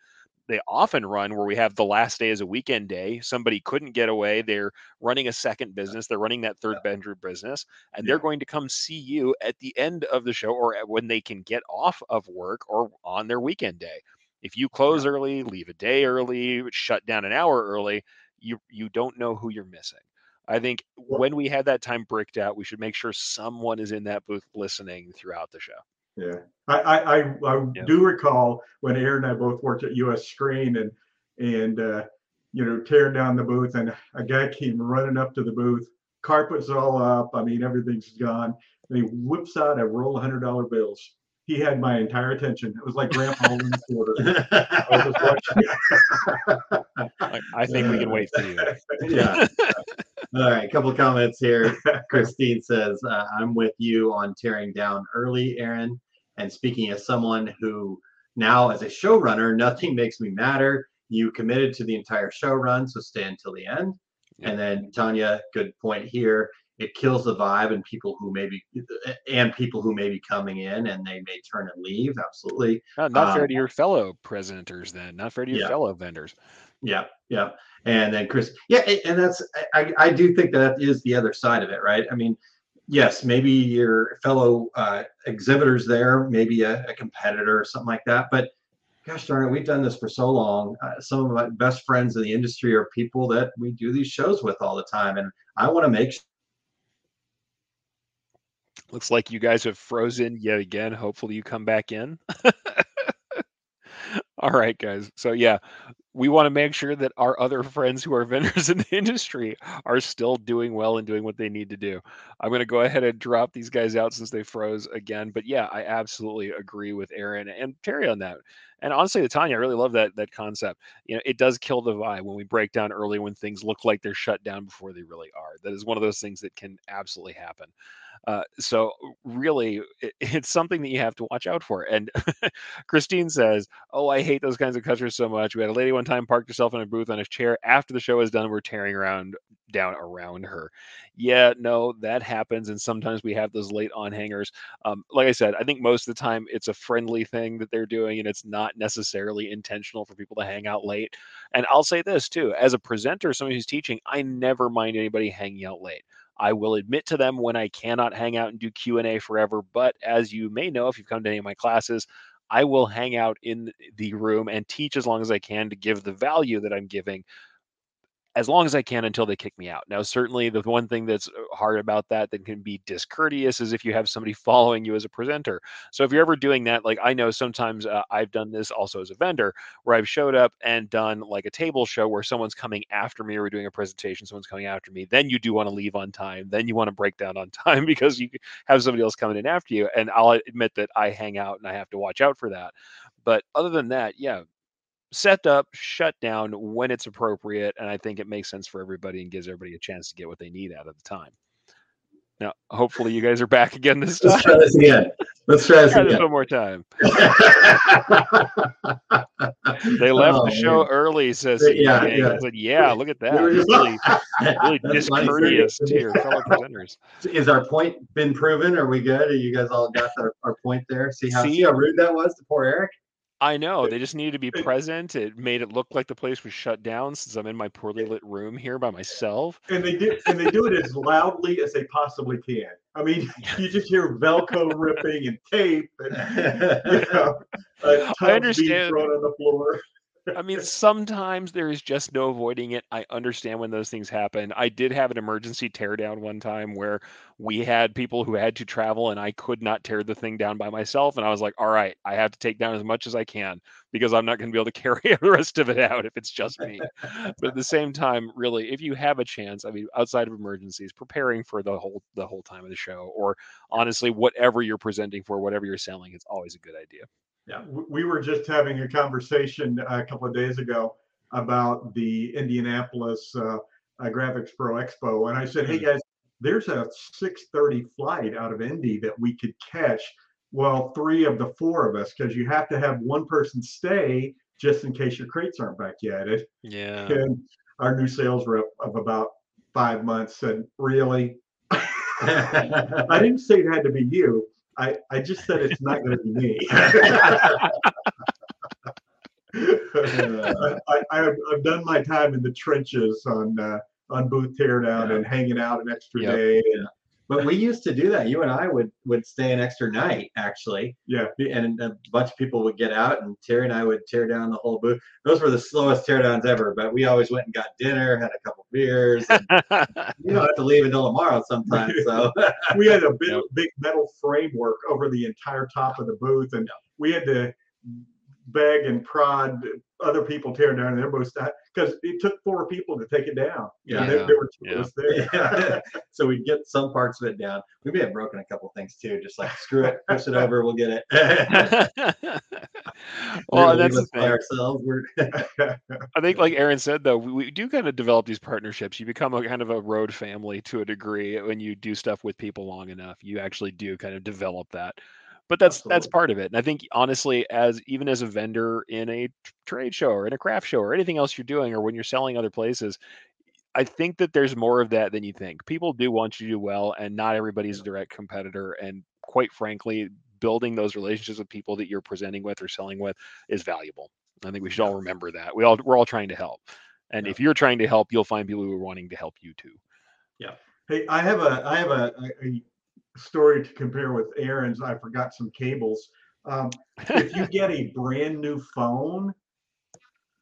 They often run where we have the last day as a weekend day. Somebody couldn't get away. They're running a second business. They're running that third bedroom business, and they're going to come see you at the end of the show or at- when they can get off of work or on their weekend day. If you close early, leave a day early, shut down an hour early, you you don't know who you're missing. I think when we had that time bricked out, we should make sure someone is in that booth listening throughout the show. Yeah, I I I, I Yeah. do recall when Aaron and I both worked at U.S. Screen and and uh, you know tearing down the booth and a guy came running up to the booth, carpets all up. I mean everything's gone, and he whips out a roll of hundred dollar bills. He had my entire attention. It was like Grandpa holding the quarter. I was just watching. I, I think we can wait for you. yeah. All right, a couple of comments here. Christine says, uh, "I'm with you on tearing down early, Aaron." And speaking as someone who now, as a showrunner, nothing makes me matter. You committed to the entire show run, so stay until the end. And then Tanya, good point here. It kills the vibe, and people who maybe and people who may be coming in and they may turn and leave. Absolutely. Not, not fair Um, to your fellow presenters, then. Not fair to your Yeah. fellow vendors. Yeah, yeah. And then Chris, yeah, and that's I, I do think that is the other side of it, right? I mean, yes, maybe your fellow uh, exhibitors there, maybe a, a competitor or something like that, but gosh darn it, we've done this for so long. Uh, some of my best friends in the industry are people that we do these shows with all the time, and I want to make Looks like you guys have frozen yet again. Hopefully, you come back in. All right, guys. So, yeah, we want to make sure that our other friends who are vendors in the industry are still doing well and doing what they need to do. I'm going to go ahead and drop these guys out since they froze again. But yeah, I absolutely agree with Aaron and Terry on that. And honestly, Tanya, I really love that that concept. You know, it does kill the vibe when we break down early when things look like they're shut down before they really are. That is one of those things that can absolutely happen. Uh, so really, it, it's something that you have to watch out for. And Christine says, "Oh, I hate those kinds of customers so much. We had a lady one time parked herself in a booth on a chair after the show was done. We're tearing around down around her. Yeah, no, that happens, and sometimes we have those late on hangers. Um, like I said, I think most of the time it's a friendly thing that they're doing, and it's not necessarily intentional for people to hang out late. And I'll say this too: as a presenter, somebody who's teaching, I never mind anybody hanging out late. I will admit to them when I cannot hang out and do Q&A forever, but as you may know if you've come to any of my classes, I will hang out in the room and teach as long as I can to give the value that I'm giving as long as I can until they kick me out. Now, certainly the one thing that's uh, hard about that that can be discourteous is if you have somebody following you as a presenter. So if you're ever doing that, like I know sometimes uh, I've done this also as a vendor where I've showed up and done like a table show where someone's coming after me or doing a presentation, someone's coming after me. Then you do want to leave on time. Then you want to break down on time because you have somebody else coming in after you. And I'll admit that I hang out and I have to watch out for that. But other than that, yeah, set up, shut down when it's appropriate, and I think it makes sense for everybody and gives everybody a chance to get what they need out of the time. Now, hopefully, you guys are back again this time. Let's try this again. Let's try this Try this one more time. They left Oh, the show man. early, says yeah, CJ. yeah. I said, "Yeah, look at that. We were just- Really, really discourteous to your fellow presenters." Is our point been proven? Are we good? Are you guys all got our, our point there? See how see See? how rude that was to poor Eric? I know they just needed to be present. It made it look like the place was shut down since I'm in my poorly lit room here by myself. and they do and they do it as loudly as they possibly can. I mean, you just hear Velcro ripping and tape, and you know, uh, being understand. thrown on the floor. I mean, sometimes there is just no avoiding it. I understand when those things happen. I did have an emergency teardown one time where we had people who had to travel and I could not tear the thing down by myself. And I was like, all right, I have to take down as much as I can because I'm not going to be able to carry the rest of it out if it's just me. but at the same time, really, if you have a chance, I mean, outside of emergencies, preparing for the whole the whole time of the show, or honestly, whatever you're presenting for, whatever you're selling, it's always a good idea. W- We were just having a conversation a couple of days ago about the Indianapolis uh, uh, Graphics Pro Expo, and I said, "Hey guys, there's a 6:30 flight out of Indy that we could catch." Well, three of the four of us, because you have to have one person stay just in case your crates aren't back yet. It, Yeah. and our new sales rep of about five months said, "Really?" I didn't say it had to be you. I, I just said it's not going to be me. I, I, I've, I've done my time in the trenches on uh, on booth teardown and hanging out an extra Yep. day. And, But we used to do that. You and I would would stay an extra night actually. Yeah. And a bunch of people would get out, and Terry and I would tear down the whole booth. Those were the slowest teardowns ever. But we always went and got dinner, had a couple beers. and you don't have to leave until tomorrow sometimes. So we had a big, big metal framework over the entire top of the booth, and we had to beg and prod other people tear down their booth because it took four people to take it down. You know, Yeah. there, there were two Yeah. of us there. Yeah. so we'd get some parts of it down. We may have broken a couple things too, just like screw it, push it over, we'll get it. well, We're that's the by thing. ourselves. We're I think, like Aaron said, though, we, we do kind of develop these partnerships. You become a kind of a road family to a degree when you do stuff with people long enough. You actually do kind of develop that. But that's that's part of it. And I think honestly, as even as a vendor in a trade show or in a craft show or anything else you're doing, or when you're selling other places, I think that there's more of that than you think. People do want you to do well, and not everybody's a direct competitor. And quite frankly, building those relationships with people that you're presenting with or selling with is valuable. I think we should all remember that. We all we're all trying to help. And Yeah. if you're trying to help, you'll find people who are wanting to help you too. Yeah Hey, I have a I have a, a, a story to compare with Aaron's. I forgot some cables. Um, if you get a brand new phone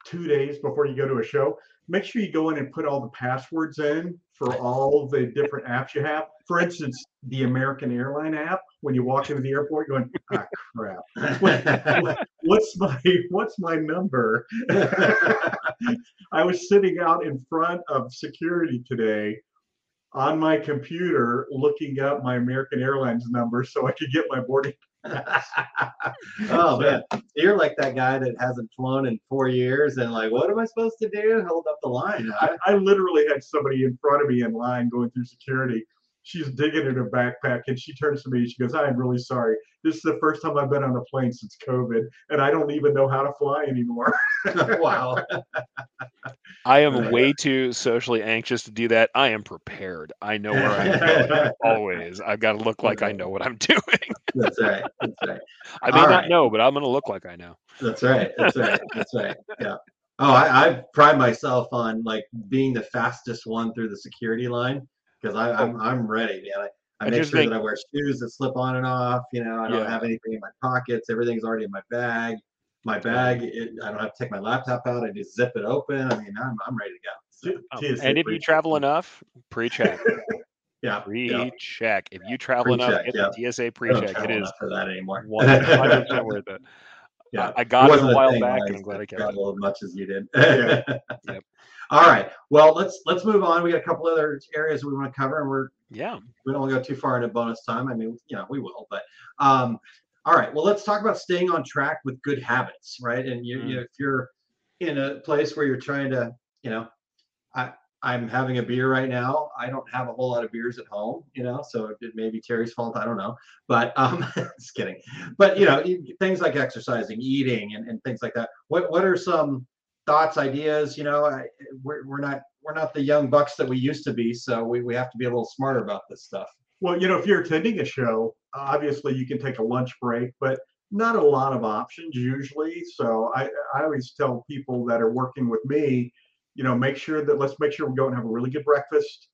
two days before you go to a show, make sure you go in and put all the passwords in for all the different apps you have. For instance, the American Airline app. When you walk into the airport, you're going, ah, crap. What- what's my what's my number? I was sitting out in front of security today on my computer looking up my American Airlines number so I could get my boarding. oh man, you're like that guy that hasn't flown in four years and like, what am I supposed to do? Hold up the line. huh? I, I literally had somebody in front of me in line going through security. She's digging in her backpack and she turns to me. She goes, "I'm really sorry. This is the first time I've been on a plane since COVID, and I don't even know how to fly anymore." wow. I am way too socially anxious to do that. I am prepared. I know where I'm going. Always. I've got to look like I know what I'm doing. That's right. That's right. I may All not right. know, but I'm going to look like I know. That's right. That's right. That's right. Yeah. Oh, I, I pride myself on like being the fastest one through the security line because I'm I'm ready, man. I, I I make sure think- that I wear shoes that slip on and off. You know, I don't Yeah. have anything in my pockets. Everything's already in my bag. My bag, it, I don't have to take my laptop out. I just zip it open. I mean, I'm I'm ready to go. So, Um, and if you travel enough, pre-check. yeah. yeah. Pre-check. If you travel enough, Pre-check, get the TSA pre-check. It travel is enough for that anymore. 100% worth it. Yeah. I got it wasn't a while thing back, when and I'm glad I kept it. travel as much as you did. Yeah. Yep. All right. Well, let's let's move on. We got a couple other areas we want to cover, and we're Yeah. we don't want to go too far into bonus time. I mean, you know, we will, but um, all right. Well, let's talk about staying on track with good habits, right? And you, Mm. you if you're in a place where you're trying to, you know, I I'm having a beer right now. I don't have a whole lot of beers at home, you know, so it may be Terry's fault. I don't know, but um, just kidding. But you know, things like exercising, eating, and, and things like that. What what are some thoughts, ideas? You know, I, we're we're not we're not the young bucks that we used to be, so we we have to be a little smarter about this stuff. Well, you know, if you're attending a show, obviously you can take a lunch break, but not a lot of options usually. So I, I always tell people that are working with me, you know, make sure that let's make sure we go and have a really good breakfast.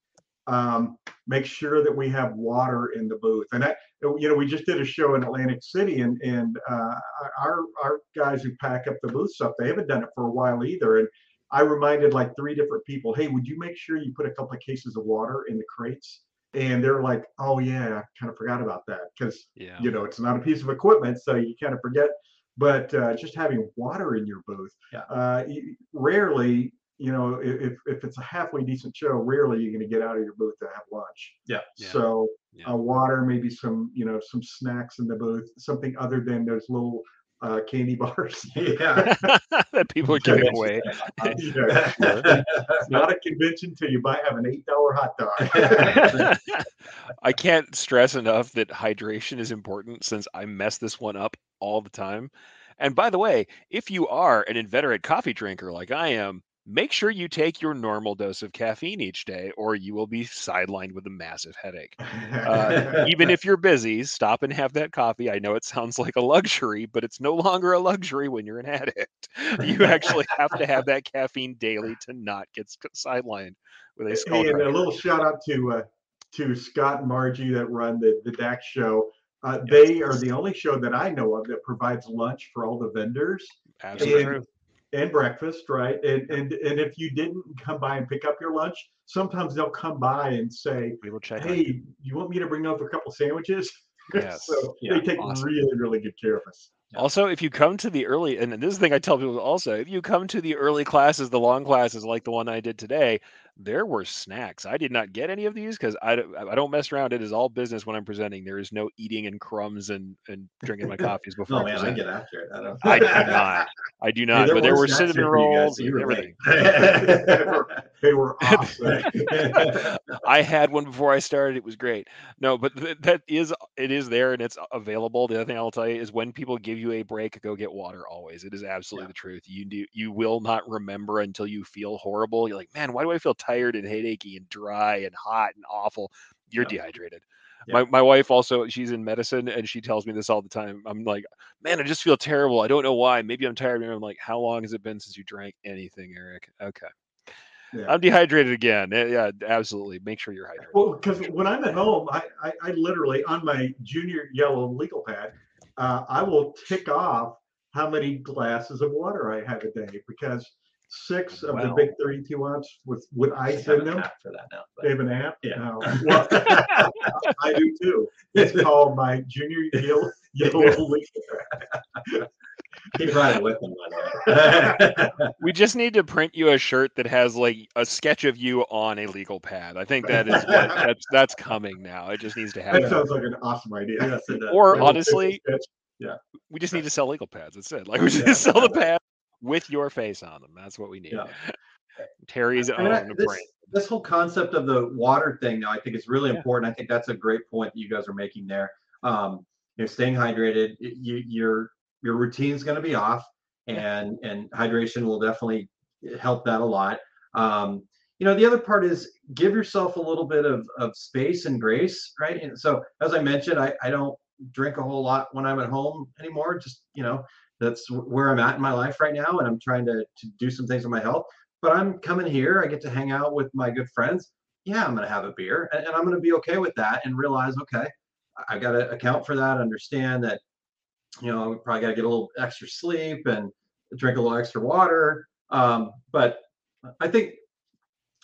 Um, make sure that we have water in the booth. And that, you know, we just did a show in Atlantic City, and and uh, our our guys who pack up the booth stuff, they haven't done it for a while either. And I reminded like three different people, hey, would you make sure you put a couple of cases of water in the crates? And they're like, oh yeah, I kind of forgot about that because Yeah. you know it's not a piece of equipment, so you kind of forget. But uh, just having water in your booth, Yeah. uh, rarely, you know, if if it's a halfway decent show, rarely you're going to get out of your booth to have lunch. Yeah. Yeah. So Yeah. uh, water, maybe some, you know, some snacks in the booth, something other than those little uh, candy bars. Yeah. that people are giving away. Yeah, it's not a convention till you buy have an eight dollar hot dog. I can't stress enough that hydration is important since I mess this one up all the time. And by the way, if you are an inveterate coffee drinker like I am, make sure you take your normal dose of caffeine each day or you will be sidelined with a massive headache. Uh, even if you're busy, stop and have that coffee. I know it sounds like a luxury, but it's no longer a luxury when you're an addict. You actually have to have that caffeine daily to not get sidelined with a skull Hey, and a little shout out to uh, to Scott and Margie that run the the DAX show. Uh, they are the only show that I know of that provides lunch for all the vendors Absolutely and-. And breakfast, right? And and and if you didn't come by and pick up your lunch, sometimes they'll come by and say, We will check. on "Hey, you want me to bring over a couple sandwiches?" Yes. so Yeah, they take awesome. really really good care of us. Also, if you come to the early, and this is the thing I tell people also, if you come to the early classes, the long classes like the one I did today, there were snacks. I did not get any of these because I, don't- I don't mess around. It is all business when I'm presenting. There is no eating and crumbs and, and drinking my coffees before Oh I man, I get after it. I don't. I do not. I do not. there but there were were cinnamon guys, rolls and were everything. They were awesome. I had one before I started. It was great. No, but th- that is it is there and it's available. The other thing I'll tell you is when people give you a break, go get water. Always, it is absolutely Yeah. the truth. You do you will not remember until you feel horrible. You're like, man, why do I feel tired and headachy and dry and hot and awful? You're Yeah. dehydrated. Yeah. My, my wife also she's in medicine and she tells me this all the time. I'm like, man, I just feel terrible. I don't know why. Maybe I'm tired. Maybe I'm like, how long has it been since you drank anything, Eric? Okay. Yeah. I'm dehydrated again. Eh, Yeah, absolutely. Make sure you're hydrated. Well, because when I'm at home, I, I, I literally on my junior yellow legal pad, uh, I will tick off how many glasses of water I have a day because six of the Wow. big 32 ounce with with I ice have in an them. app for that now. They But. have an app. Yeah. Oh, well, I do too. It's called my junior yellow, yellow legal pad. He brought it with him one day. We just need to print you a shirt that has like a sketch of you on a legal pad. I think that is what, that's that's coming now. It just needs to That happen. sounds like an awesome idea. Yes, it does. Or honestly, sketch. we just need to sell legal pads. That's it. Like we just Yeah. sell the pad with your face on them. That's what we need. Yeah. Terry's And I- own this, brand. this whole concept of the water thing now, I think is really Yeah. important. I think that's a great point that you guys are making there. Um, you know, staying hydrated, you, your your routine's going to be off, and and hydration will definitely help that a lot. Um, you know, the other part is give yourself a little bit of, of space and grace, right? And so, as I mentioned, I, I don't drink a whole lot when I'm at home anymore. Just you know, that's where I'm at in my life right now, and I'm trying to to do some things with my health but I'm coming here. I get to hang out with my good friends. Yeah, I'm going to have a beer and, and I'm going to be okay with that and realize, okay, I- got to account for that, understand that, you know, I probably got to get a little extra sleep and drink a little extra water. Um, but I think,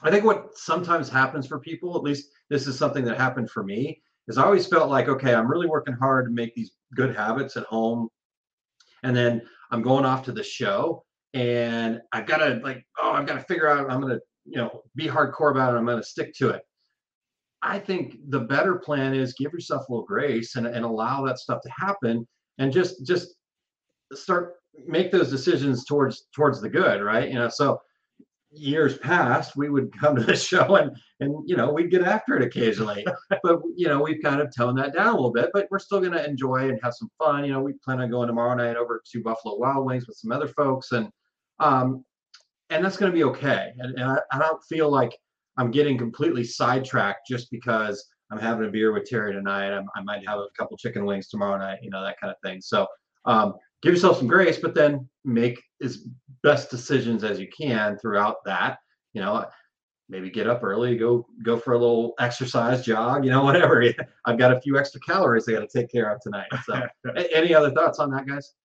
I think what sometimes happens for people, at least this is something that happened for me, is I always felt like, okay, I'm really working hard to make these good habits at home. And then I'm going off to the show and I've got to like, oh, I've got to figure out I'm gonna, you know, be hardcore about it. I'm gonna stick to it. I think the better plan is give yourself a little grace and, and allow that stuff to happen and just just start make those decisions towards towards the good, right? You know, so years past we would come to the show and and you know we'd get after it occasionally. But you know we've kind of toned that down a little bit but we're still going to enjoy and have some fun. You know we plan on going tomorrow night over to buffalo wild wings with some other folks and um and that's going to be okay. And, and I, I don't feel like i'm getting completely sidetracked just because i'm having a beer with terry tonight. I'm, i might have a couple chicken wings tomorrow night you know that kind of thing. So um give yourself some grace but then make as best decisions as you can throughout that you know maybe get up early go go for a little exercise jog you know whatever i've got a few extra calories i got to take care of tonight so any other thoughts on that guys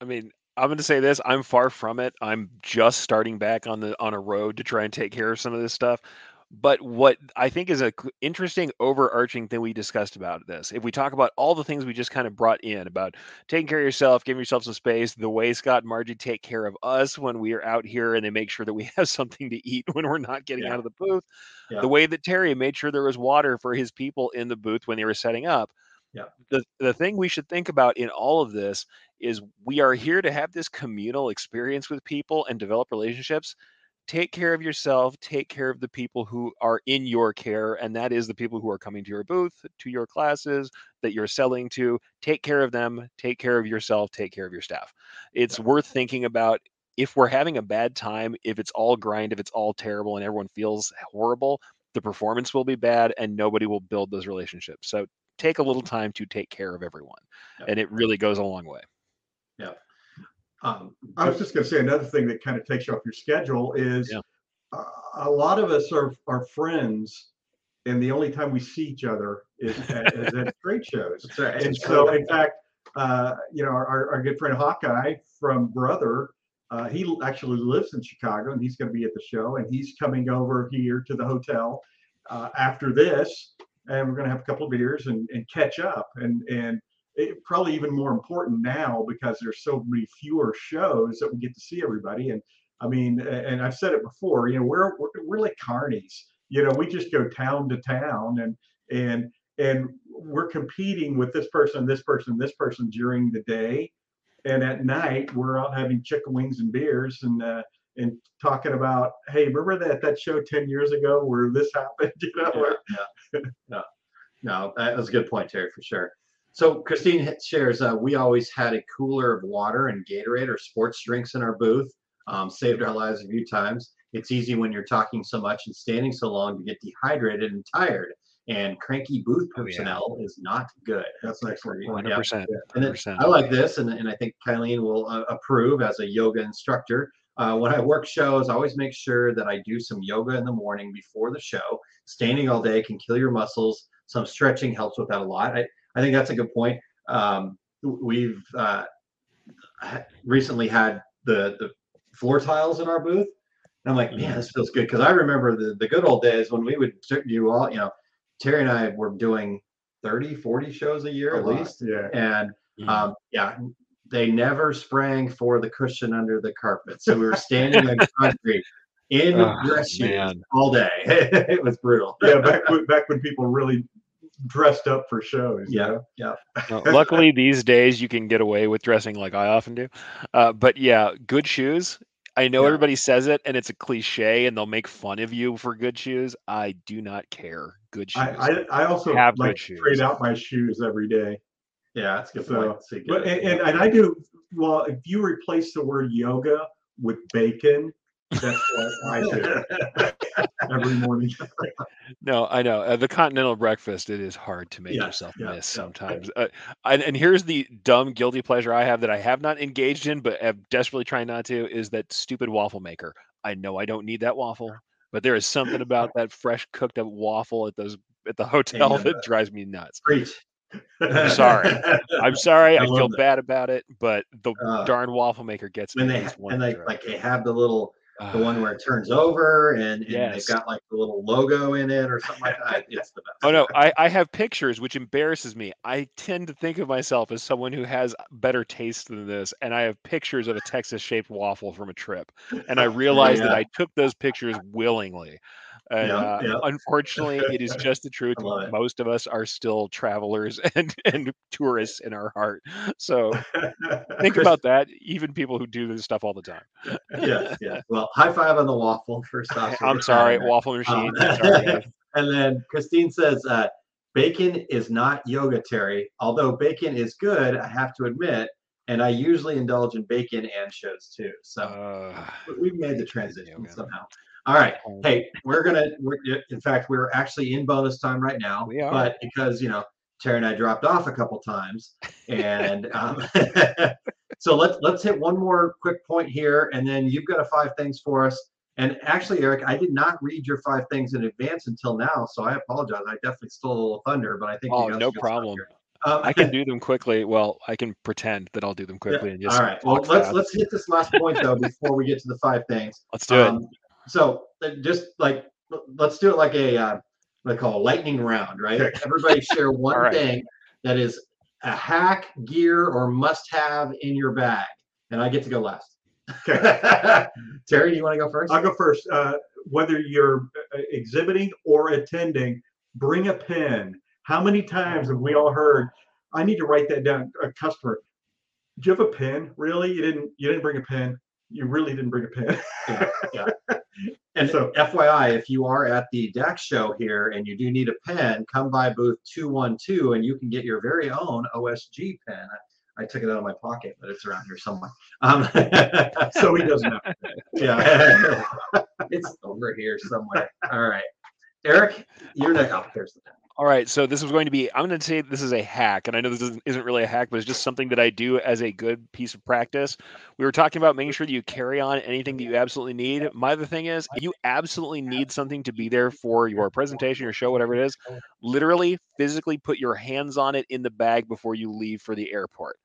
I mean, I'm going to say this: I'm far from it. I'm just starting back on the on a road to try and take care of some of this stuff. But what I think is a c- interesting overarching thing we discussed about this, if we talk about all the things we just kind of brought in about taking care of yourself, giving yourself some space, the way Scott and Margie take care of us when we are out here and they make sure that we have something to eat when we're not getting Yeah. out of the booth, Yeah. the way that Terry made sure there was water for his people in the booth when they were setting up. Yeah. The the thing we should think about in all of this is we are here to have this communal experience with people and develop relationships take care of yourself take care of the people who are in your care and that is the people who are coming to your booth to your classes that you're selling to take care of them take care of yourself take care of your staff. It's worth thinking about if we're having a bad time if it's all grind if it's all terrible and everyone feels horrible the performance will be bad and nobody will build those relationships. So take a little time to take care of everyone and it really goes a long way um I was just going to say another thing that kind of takes you off your schedule is Yeah. uh, a lot of us are are friends, and the only time we see each other is at, is at trade shows. right And so, in fact, uh, you know, our, our good friend Hawkeye from Brother, uh, he actually lives in Chicago, and he's going to be at the show, and he's coming over here to the hotel uh, after this, and we're going to have a couple of beers and, and catch up, and and it, probably even more important now because there's so many fewer shows that we get to see everybody, and I mean, and I've said it before, you know, we're we're, we're like carnies, you know, we just go town to town, and and and we're competing with this person, this person, this person during the day, and at night we're out having chicken wings and beers and uh, and talking about, hey, remember that that show ten years ago where this happened? You know, yeah, yeah. No, that was a good point, Terry, for sure. So Christine shares, uh, we always had a cooler of water and Gatorade or sports drinks in our booth. Um, saved our lives a few times. It's easy when you're talking so much and standing so long to get dehydrated and tired. And cranky booth Oh, yeah. personnel is not good. That's an excellent point. 100% And then 100%. I like this, and, and I think Kylene will uh, approve as a yoga instructor. Uh, when I work shows, I always make sure that I do some yoga in the morning before the show. Standing all day can kill your muscles. Some stretching helps with that a lot. I, I think that's a good point. Um, we've uh, recently had the the floor tiles in our booth. And I'm like, man, this feels good because I remember the, the good old days when we would do all, you know, Terry and I were doing 30, 40 shows a year A at lot, least. yeah. And Mhm. um, yeah, they never sprang for the cushion under the carpet. So we were standing on concrete in Oh, dress shoes all day. it was brutal. yeah, back when, back when people really dressed up for shows. you Yeah, know? yeah. No, luckily, these days you can get away with dressing like I often do. Uh, but yeah, good shoes. I know Yeah. everybody says it and it's a cliche and they'll make fun of you for good shoes. I do not care. Good shoes. I, I I also Have like shoes. trade out my shoes every day. Yeah, that's good So. So you But and, and, and I do well if you replace the word yoga with bacon, that's what I do every morning. No, I know. Uh, the continental breakfast, it is hard to make Yeah, yourself yeah, miss yeah. sometimes. Uh, and, and here's the dumb, guilty pleasure I have that I have not engaged in, but am desperately trying not to, is that stupid waffle maker. I know I don't need that waffle, but there is something about that fresh cooked up waffle at those at the hotel that drives me nuts. Preach. I'm sorry. I'm sorry. I I, feel that. bad about it, but the Uh, darn waffle maker gets me. when at they and they like they have the little the one where it turns over and, and Yes. they've got like the little logo in it or something like that. It's the best. Oh no, I, I have pictures, which embarrasses me. I tend to think of myself as someone who has better taste than this, and I have pictures of a Texas-shaped waffle from a trip, and I realized that. I took those pictures willingly. And Yeah, uh, yeah. unfortunately, it is just the truth. Most of us are still travelers and, and tourists in our heart. So think Chris- about that. Even people who do this stuff all the time. yes, yes. Well, high five on the waffle first off. I'm sorry, waffle Um, machine. sorry, guys. and then Christine says, uh, bacon is not yoga, Terry. Although bacon is good, I have to admit, and I usually indulge in bacon and shows too. So Uh, we- we've made the transition somehow. All right. Um, Hey, we're gonna. We're, in fact, we're actually in bonus time right now. We are. But because you know Terry and I dropped off a couple times, and um, so let's let's hit one more quick point here, and then you've got a five things for us. And actually, Eric, I did not read your five things in advance until now, so I apologize. I definitely stole a little thunder, but I think Oh, no some good stuff problem. Um, I can do them quickly. Well, I can pretend that I'll do them quickly and just all right. Well, let's fast. let's hit this last point though before we get to the five things. Let's do it. So just like let's do it like a uh, what I call a lightning round, right? Okay. Everybody share one right. thing that is a hack, gear, or must-have in your bag, and I get to go last. Terry, do you want to go first? I'll go first. Uh, whether you're uh, exhibiting or attending, bring a pen. How many times have we all heard? I need to write that down. A customer, do you have a pen? Really? You didn't? You didn't bring a pen? You really didn't bring a pen? Yeah, yeah. And So- FYI, if you are at the DAX show here and you do need a pen, come by booth 212 and you can get your very own OSG pen. I, I took it out of my pocket, but it's around here somewhere. Um, so he doesn't have. yeah, it's over here somewhere. All right. Eric, you're next. Oh, here's the pen. All right, so this is going to be. I'm going to say this is a hack, and I know this isn't, isn't really a hack, but it's just something that I do as a good piece of practice. We were talking about making sure that you carry on anything that you absolutely need. My other thing is, you absolutely need something to be there for your presentation, your show, whatever it is. Literally, physically put your hands on it in the bag before you leave for the airport.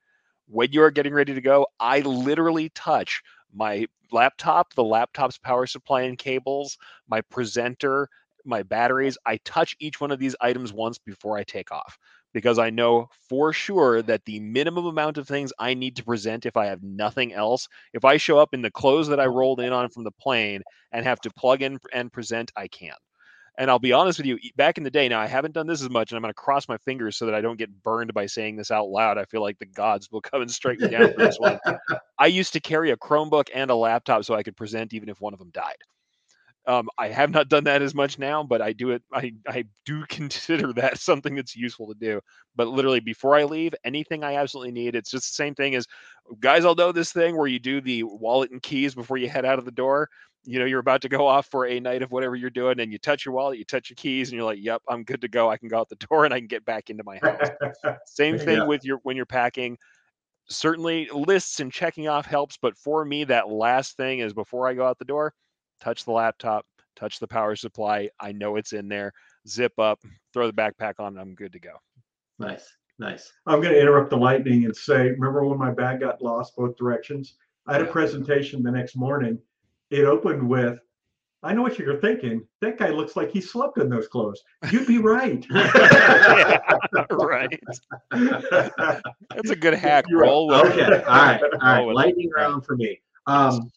When you are getting ready to go, I literally touch my laptop, the laptop's power supply and cables, my presenter, my batteries. I touch each one of these items once before I take off because I know for sure that the minimum amount of things I need to present if I have nothing else, if I show up in the clothes that I rolled in on from the plane and have to plug in and present, I can. And I'll be honest with you, back in the day, now I haven't done this as much, and I'm going to cross my fingers so that I don't get burned by saying this out loud. I feel like the gods will come and strike me down for this one. I used to carry a Chromebook and a laptop so I could present even if one of them died. Um, I have not done that as much now, but I do it. I, I do consider that something that's useful to do. But literally, before I leave, anything I absolutely need, it's just the same thing as guys all know this thing where you do the wallet and keys before you head out of the door. You know, you're about to go off for a night of whatever you're doing, and you touch your wallet, you touch your keys, and you're like, "Yep, I'm good to go. I can go out the door and I can get back into my house." Same thing Yeah. with your when you're packing. Certainly, lists and checking off helps, but for me, that last thing is before I go out the door, touch the laptop, touch the power supply. I know it's in there. Zip up, throw the backpack on, and I'm good to go. Nice, nice. I'm going to interrupt the lightning and say, remember when my bag got lost both directions? I had a presentation the next morning. It opened with, I know what you're thinking. That guy looks like he slept in those clothes. You'd be right. right. That's a good hack. You're right. Roll with. Okay. All right. All right. Roll with it. Lightning round for me. Um,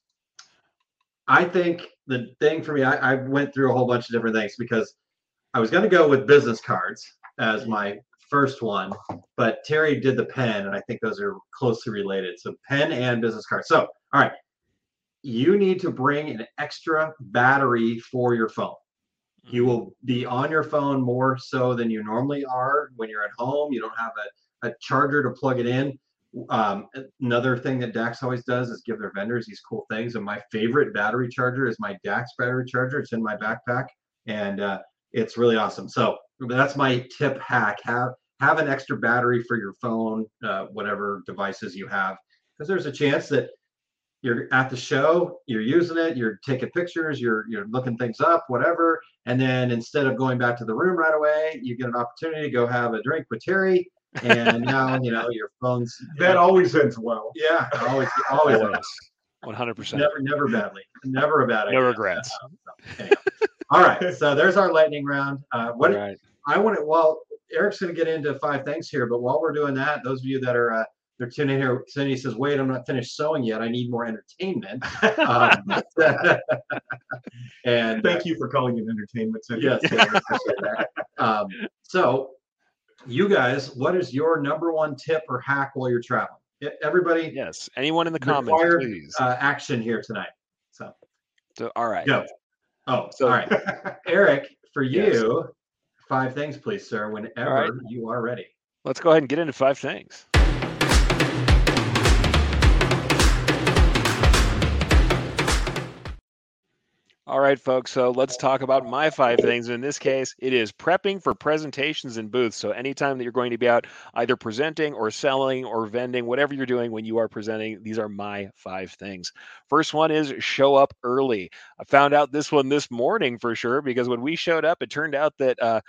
I think the thing for me, I, I went through a whole bunch of different things because I was going to go with business cards as my first one, but Terry did the pen, and I think those are closely related. So pen and business cards. So, all right. You need to bring an extra battery for your phone. You mm-hmm. will be on your phone more so than you normally are when you're at home. You don't have a, a charger to plug it in. Um, another thing that Dax always does is give their vendors these cool things. And my favorite battery charger is my Dax battery charger. It's in my backpack, and uh, it's really awesome. So that's my tip hack: have have an extra battery for your phone, uh, whatever devices you have, because there's a chance that you're at the show, you're using it, you're taking pictures, you're you're looking things up, whatever, and then instead of going back to the room right away, you get an opportunity to go have a drink with Terry, and now you know your phone's that always ends well. yeah, always, always, Always. 100%. never, never badly, never a bad idea. No regrets. Anyhow. All right, so there's our lightning round. Uh, what Right. I want to, well, Eric's going to get into five things here, but while we're doing that, those of you that are uh, they're tuning in here. Cindy says, "Wait, I'm not finished sewing yet. I need more entertainment." um, and Thank you for calling it entertainment. Cindy. Yes. yeah, I appreciate that. Um, so, you guys, what is your number one tip or hack while you're traveling? Everybody, Yes. Anyone in the comments, required please. uh, action here tonight. So, So, all right. go. Oh, So- all right. Eric, for Yes. you, five things, please, sir, whenever right. you are ready. Let's go ahead and get into five things. All right, folks. So let's talk about my five things. In this case, it is prepping for presentations and booths. So anytime that you're going to be out either presenting or selling or vending, whatever you're doing when you are presenting, these are my five things. First one is show up early. I found out this one this morning for sure because when we showed up, it turned out that uh,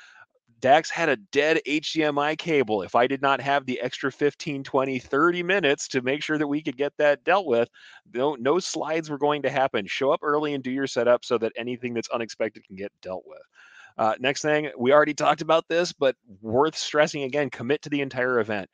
Dax had a dead HDMI cable. If I did not have the extra 15, 20, 30 minutes to make sure that we could get that dealt with, no, no slides were going to happen. Show up early and do your setup so that anything that's unexpected can get dealt with. Uh, next thing, we already talked about this, but worth stressing again commit to the entire event.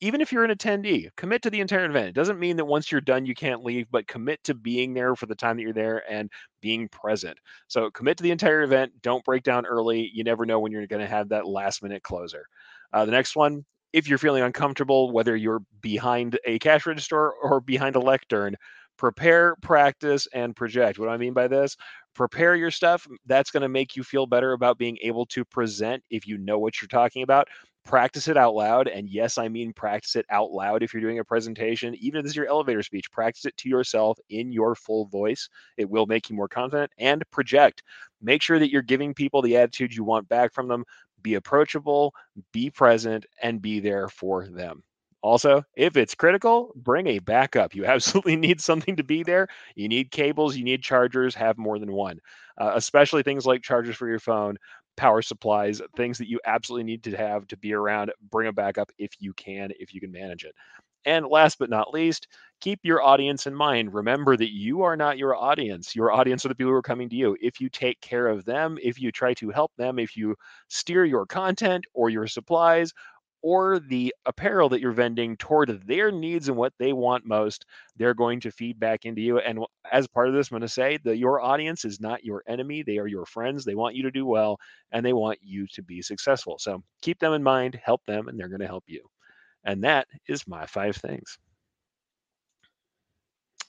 Even if you're an attendee, commit to the entire event. It doesn't mean that once you're done, you can't leave, but commit to being there for the time that you're there and being present. So commit to the entire event. Don't break down early. You never know when you're going to have that last minute closer. Uh, the next one, if you're feeling uncomfortable, whether you're behind a cash register or behind a lectern, prepare, practice, and project. What do I mean by this? Prepare your stuff. That's going to make you feel better about being able to present if you know what you're talking about. Practice it out loud. And yes, I mean practice it out loud if you're doing a presentation. Even if this is your elevator speech, practice it to yourself in your full voice. It will make you more confident and project. Make sure that you're giving people the attitude you want back from them. Be approachable, be present, and be there for them. Also, if it's critical, bring a backup. You absolutely need something to be there. You need cables, you need chargers, have more than one, uh, especially things like chargers for your phone, power supplies, things that you absolutely need to have to be around. Bring a backup if you can, if you can manage it. And last but not least, keep your audience in mind. Remember that you are not your audience. Your audience are the people who are coming to you. If you take care of them, if you try to help them, if you steer your content or your supplies or the apparel that you're vending toward their needs and what they want most, they're going to feed back into you. And as part of this, I'm going to say that your audience is not your enemy. They are your friends. They want you to do well and they want you to be successful. So keep them in mind, help them, and they're going to help you. And that is my five things.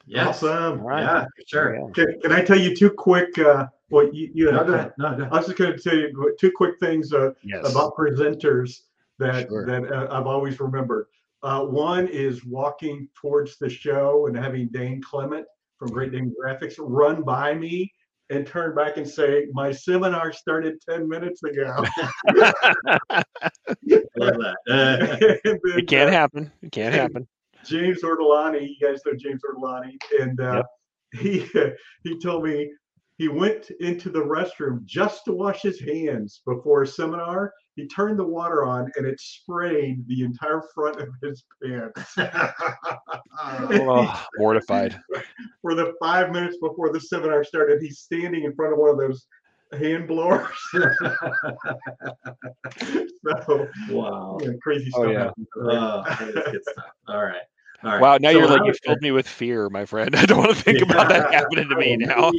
Yes. Awesome. All right. Yeah, sure. Yeah. Can, can I tell you two quick? Uh, well, you, you No, go ahead. No, go. I was just going to tell you two quick things uh, Yes. about presenters that Sure. that uh, I've always remembered. Uh, one is walking towards the show and having Dane Clement from Great Dane Graphics run by me and turn back and say, "My seminar started ten minutes ago." I love that. Uh, then, It can't uh, happen. It can't happen. James Ortolani, you guys know James Ortolani, and uh, he he told me he went into the restroom just to wash his hands before a seminar. He turned the water on and it sprayed the entire front of his pants. Oh, mortified. For the five minutes before the seminar started, he's standing in front of one of those hand blowers. so wow. yeah, crazy Oh, stuff. yeah. happens. Oh, that is good stuff. All right. All right. Wow, now So you're like you filled me with fear, my friend. I don't want to think about that happening to me now.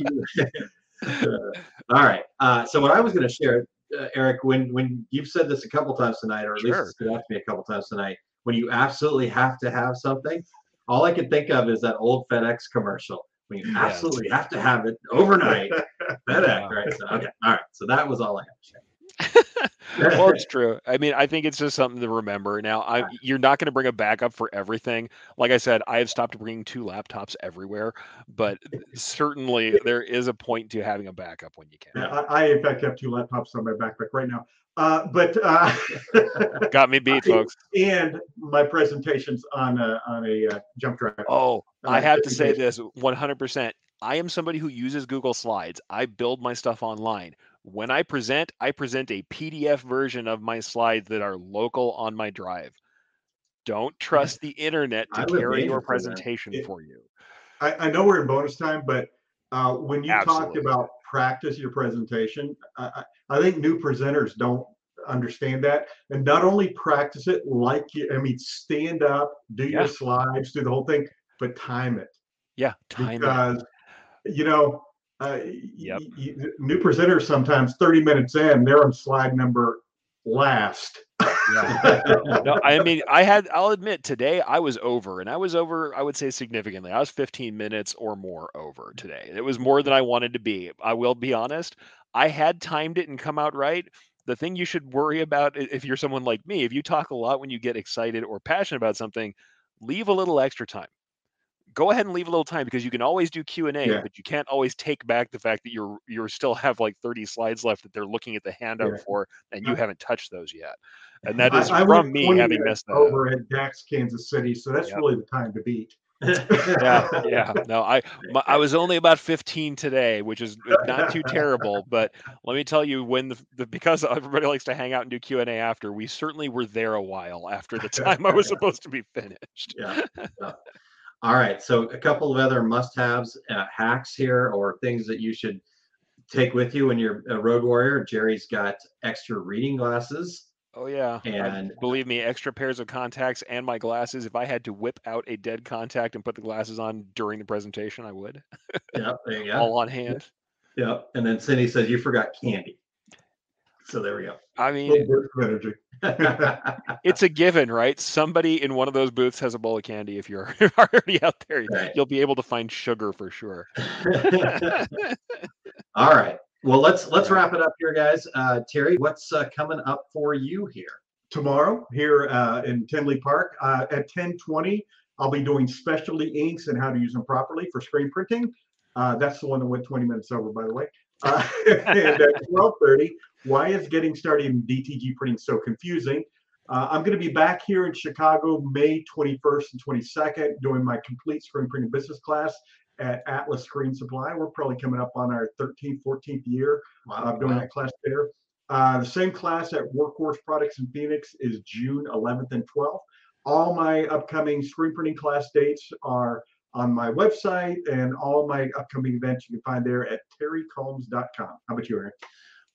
All right. Uh, so what I was going to share, uh, Eric, when when you've said this a couple times tonight, or at least Sure. it's out to me a couple times tonight, when you absolutely have to have something, all I can think of is that old FedEx commercial. When you absolutely have to have it overnight, FedEx. Right. So, okay. All right. So that was all I had to share. well, it's true. I mean, I think it's just something to remember. Now, I, you're not going to bring a backup for everything. Like I said, I have stopped bringing two laptops everywhere, but certainly there is a point to having a backup when you can. I, I in fact have two laptops on my backpack right now. Uh, but uh, Got me beat, folks. and my presentations on a on a uh, jump drive. Oh, I Uh, have to say this 100%. I am somebody who uses Google Slides. I build my stuff online. When I present, I present a PDF version of my slides that are local on my drive. Don't trust the internet to carry your for presentation It- for you. I, I know we're in bonus time, but uh, when you talked about practice your presentation, I, I think new presenters don't understand that and not only practice it like you, I mean, stand up, do Yeah. your slides, do the whole thing, but time it Yeah, time it. because you know uh, Yep. y- y- new presenters sometimes 30 minutes in they're on slide number last Yeah. no, I mean, I had, I'll admit today I was over and I was over, I would say significantly. I was 15 minutes or more over today. It was more than I wanted to be. I will be honest. I had timed it and come out right. The thing you should worry about if you're someone like me, if you talk a lot when you get excited or passionate about something, leave a little extra time. Go ahead and leave a little time because you can always do Q and A, Yeah. but you can't always take back the fact that you're you're still have like 30 slides left that they're looking at the handout Yeah. for, and you haven't touched those yet. And that is I- from me having messed that up. over at dax kansas city so that's Yep. really the time to beat yeah, yeah. No, I my, I was only about 15 today, which is uh, not too terrible. But let me tell you, when the, the because everybody likes to hang out and do Q and A after, we certainly were there a while after the time I was supposed to be finished. yeah. yeah. All right. So a couple of other must-haves, uh, hacks here, or things that you should take with you when you're a road warrior. Jerry's got extra reading glasses. Oh yeah, I- And- believe me, extra pairs of contacts and my glasses. If I had to whip out a dead contact and put the glasses on during the presentation, I would. Yep. There you go. All on hand. Yep. And then Cindy says you forgot candy. So there we go. I mean, little burst of energy it's a given, right? Somebody in one of those booths has a bowl of candy. If you're already out there, Right. you'll be able to find sugar for sure. All right. Well, let's let's wrap it up here, guys. Uh, Terry, what's uh, coming up for you here? tomorrow here uh, in Tinley Park uh, at 1020. I'll be doing specialty inks and how to use them properly for screen printing. Uh, that's the one that went 20 minutes over, by the way. Uh, and at 1230, why is getting started in DTG printing so confusing? Uh, I'm going to be back here in Chicago May 21st and 22nd doing my complete screen printing business class at Atlas Screen Supply. We're probably coming up on our 13th, 14th year uh, doing that class there. Uh, the same class at Workhorse Products in Phoenix is June 11th and 12th. All my upcoming screen printing class dates are on my website, and all my upcoming events you can find there at terrycombs.com. How about you, Eric?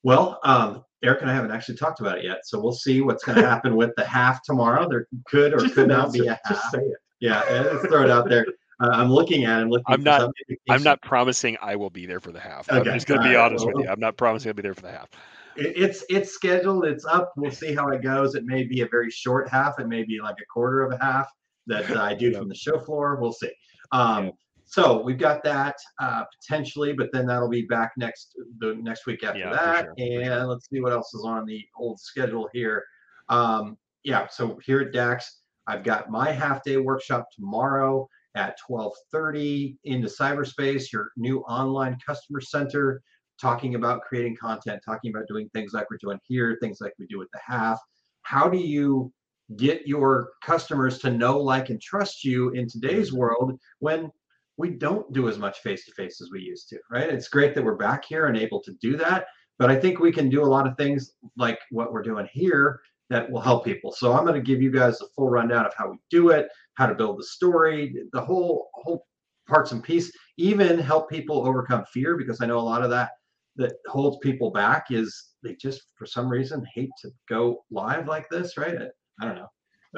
Well, um, Eric and I haven't actually talked about it yet, so we'll see what's going to happen with the half tomorrow. There could or Just could not be it. a Just say it. Yeah, let's throw it out there. Uh, I'm looking at. it, I'm looking. I'm not- I'm not promising I will be there for the half. I'm just going to be alright, honest with you. I'm not promising I'll be there for the half. It's it's scheduled. It's up. We'll see how it goes. It may be a very short half. It may be like a quarter of a half that uh, I do Yeah. from the show floor. We'll see. Um, So we've got that uh, potentially, but then that'll be back next the next week after Yeah, that. sure, and let's see what else is on the old schedule here. Um, yeah. So here at Dax, I've got my half day workshop tomorrow at 12:30 into cyberspace, your new online customer center talking about creating content, talking about doing things like we're doing here, things like we do with the half. How do you get your customers to know, like, and trust you in today's world when we don't do as much face to face as we used to, right? It's great that we're back here and able to do that, but I think we can do a lot of things like what we're doing here that will help people. So I'm going to give you guys a full rundown of how we do it, how to build the story, the whole whole parts and piece, even help people overcome fear because I know a lot of that that holds people back is they just for some reason hate to go live like this, right? I, don't know.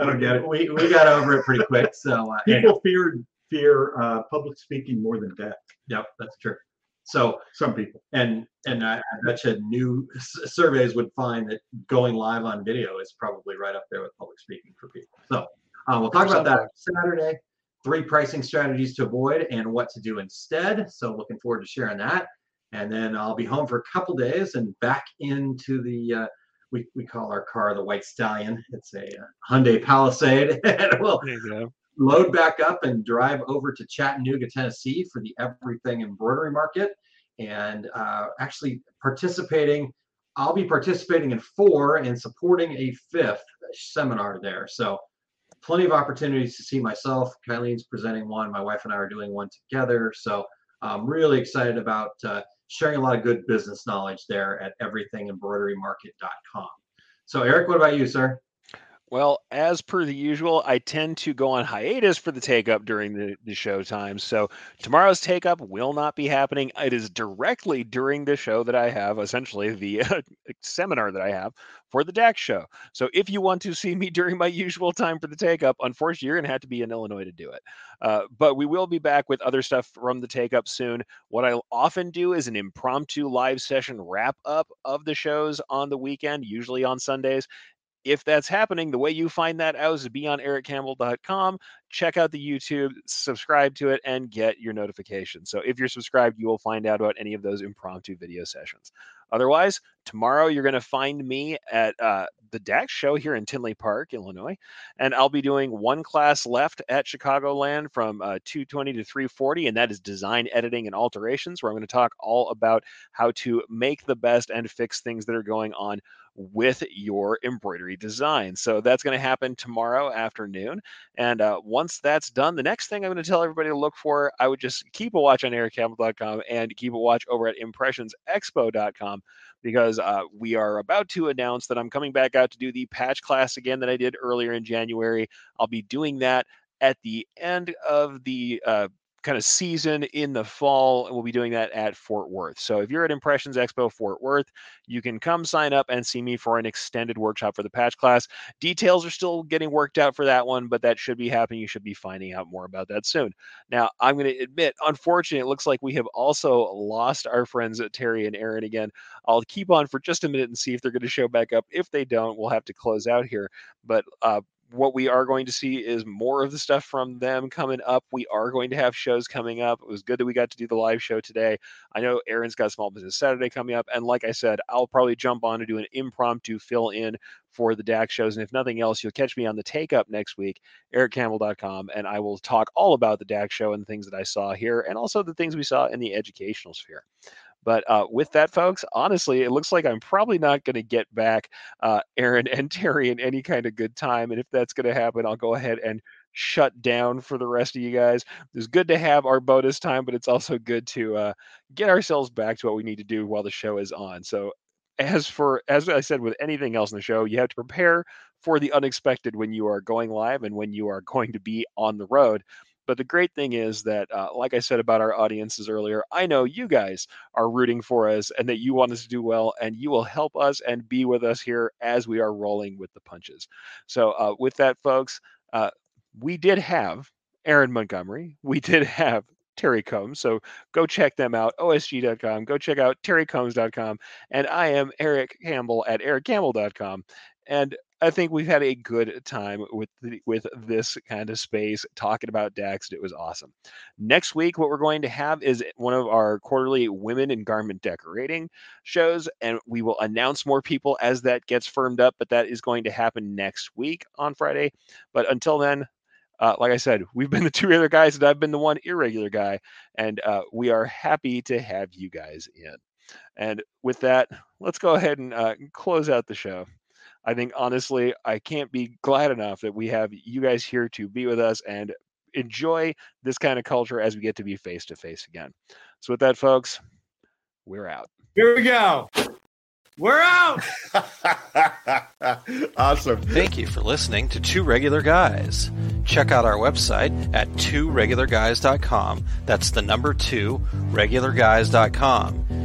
I don't get it. We we got over it pretty quick. So uh, People fear fear uh, public speaking more than death. yep, that's true. So Some people. and and I, I bet you new s- surveys would find that going live on video is probably right up there with public speaking for people. So um, we'll talk about that Saturday. Three pricing strategies to avoid and what to do instead. So looking forward to sharing that. And then I'll be home for a couple days and back into the uh, we, we call our car the White Stallion. It's a uh, Hyundai Palisade, and we'll There you go. load back up and drive over to Chattanooga, Tennessee for the Everything Embroidery Market. And uh, actually participating, I'll be participating in four and supporting a fifth seminar there. So plenty of opportunities to see myself. Kylene's presenting one. My wife and I are doing one together. So I'm really excited about uh, sharing a lot of good business knowledge there at everythingembroiderymarket.com. So Eric, what about you, sir? Well, as per the usual, I tend to go on hiatus for the take up during the, the show times. So tomorrow's take up will not be happening. It is directly during the show that I have, essentially the uh, seminar that I have for the DAX show. So if you want to see me during my usual time for the take up, unfortunately, you're going to have to be in Illinois to do it. Uh, but we will be back with other stuff from the take up soon. What I'll often do is an impromptu live session wrap up of the shows on the weekend, usually on Sundays if that's happening, the way you find that out is to be on ericcampbell.com, check out the YouTube, subscribe to it, and get your notifications. So if you're subscribed, you will find out about any of those impromptu video sessions. Otherwise, tomorrow you're going to find me at uh, the DAX show here in Tinley Park, Illinois, and I'll be doing one class left at Chicagoland from uh, 220 to 340, and that is design, editing, and alterations, where I'm going to talk all about how to make the best and fix things that are going on with your embroidery design. So that's going to happen tomorrow afternoon. And uh, once that's done, the next thing I'm going to tell everybody to look for, I would just keep a watch on ericcampbell.com and keep a watch over at impressionsexpo.com because uh, we are about to announce that I'm coming back out to do the patch class again that I did earlier in January. I'll be doing that at the end of the uh, kind of season in the fall. And we'll be doing that at Fort Worth. So if you're at Impressions Expo Fort Worth, you can come sign up and see me for an extended workshop for the patch class. Details are still getting worked out for that one, but that should be happening. You should be finding out more about that soon. Now, I'm going to admit, unfortunately, it looks like we have also lost our friends at Terry and Aaron again. I'll keep on for just a minute and see if they're going to show back up. If they don't, we'll have to close out here. But uh, what we are going to see is more of the stuff from them coming up. We are going to have shows coming up. It was good that we got to do the live show today. I know Aaron's got Small Business Saturday coming up. And like I said, I'll probably jump on to do an impromptu fill in for the DAX shows. And if nothing else, you'll catch me on the take up next week, ericcampbell.com, and I will talk all about the DAX show and the things that I saw here and also the things we saw in the educational sphere. But uh, with that, folks, honestly, it looks like I'm probably not going to get back uh, Aaron and Terry in any kind of good time. And if that's going to happen, I'll go ahead and shut down for the rest of you guys. It's good to have our bonus time, but it's also good to uh, get ourselves back to what we need to do while the show is on. So, as for as I said with anything else in the show, you have to prepare for the unexpected when you are going live and when you are going to be on the road. But the great thing is that, uh, like I said about our audiences earlier, I know you guys are rooting for us and that you want us to do well, and you will help us and be with us here as we are rolling with the punches. So, uh, with that, folks, uh, we did have Aaron Montgomery. We did have Terry Combs. So go check them out, osg.com. Go check out terrycombs.com. And I am Eric Campbell at ericcampbell.com. And I think we've had a good time with the, with this kind of space talking about DAX. It was awesome. Next week, what we're going to have is one of our quarterly women in garment decorating shows, and we will announce more people as that gets firmed up. But that is going to happen next week on Friday. But until then, uh, like I said, we've been the two regular guys, and I've been the one irregular guy, and uh, we are happy to have you guys in. And with that, let's go ahead and uh, close out the show. I think honestly, I can't be glad enough that we have you guys here to be with us and enjoy this kind of culture as we get to be face to face again. So, with that, folks, we're out. Here we go. We're out. awesome. Thank you for listening to Two Regular Guys. Check out our website at tworegularguys.com. That's the number two, regularguys.com.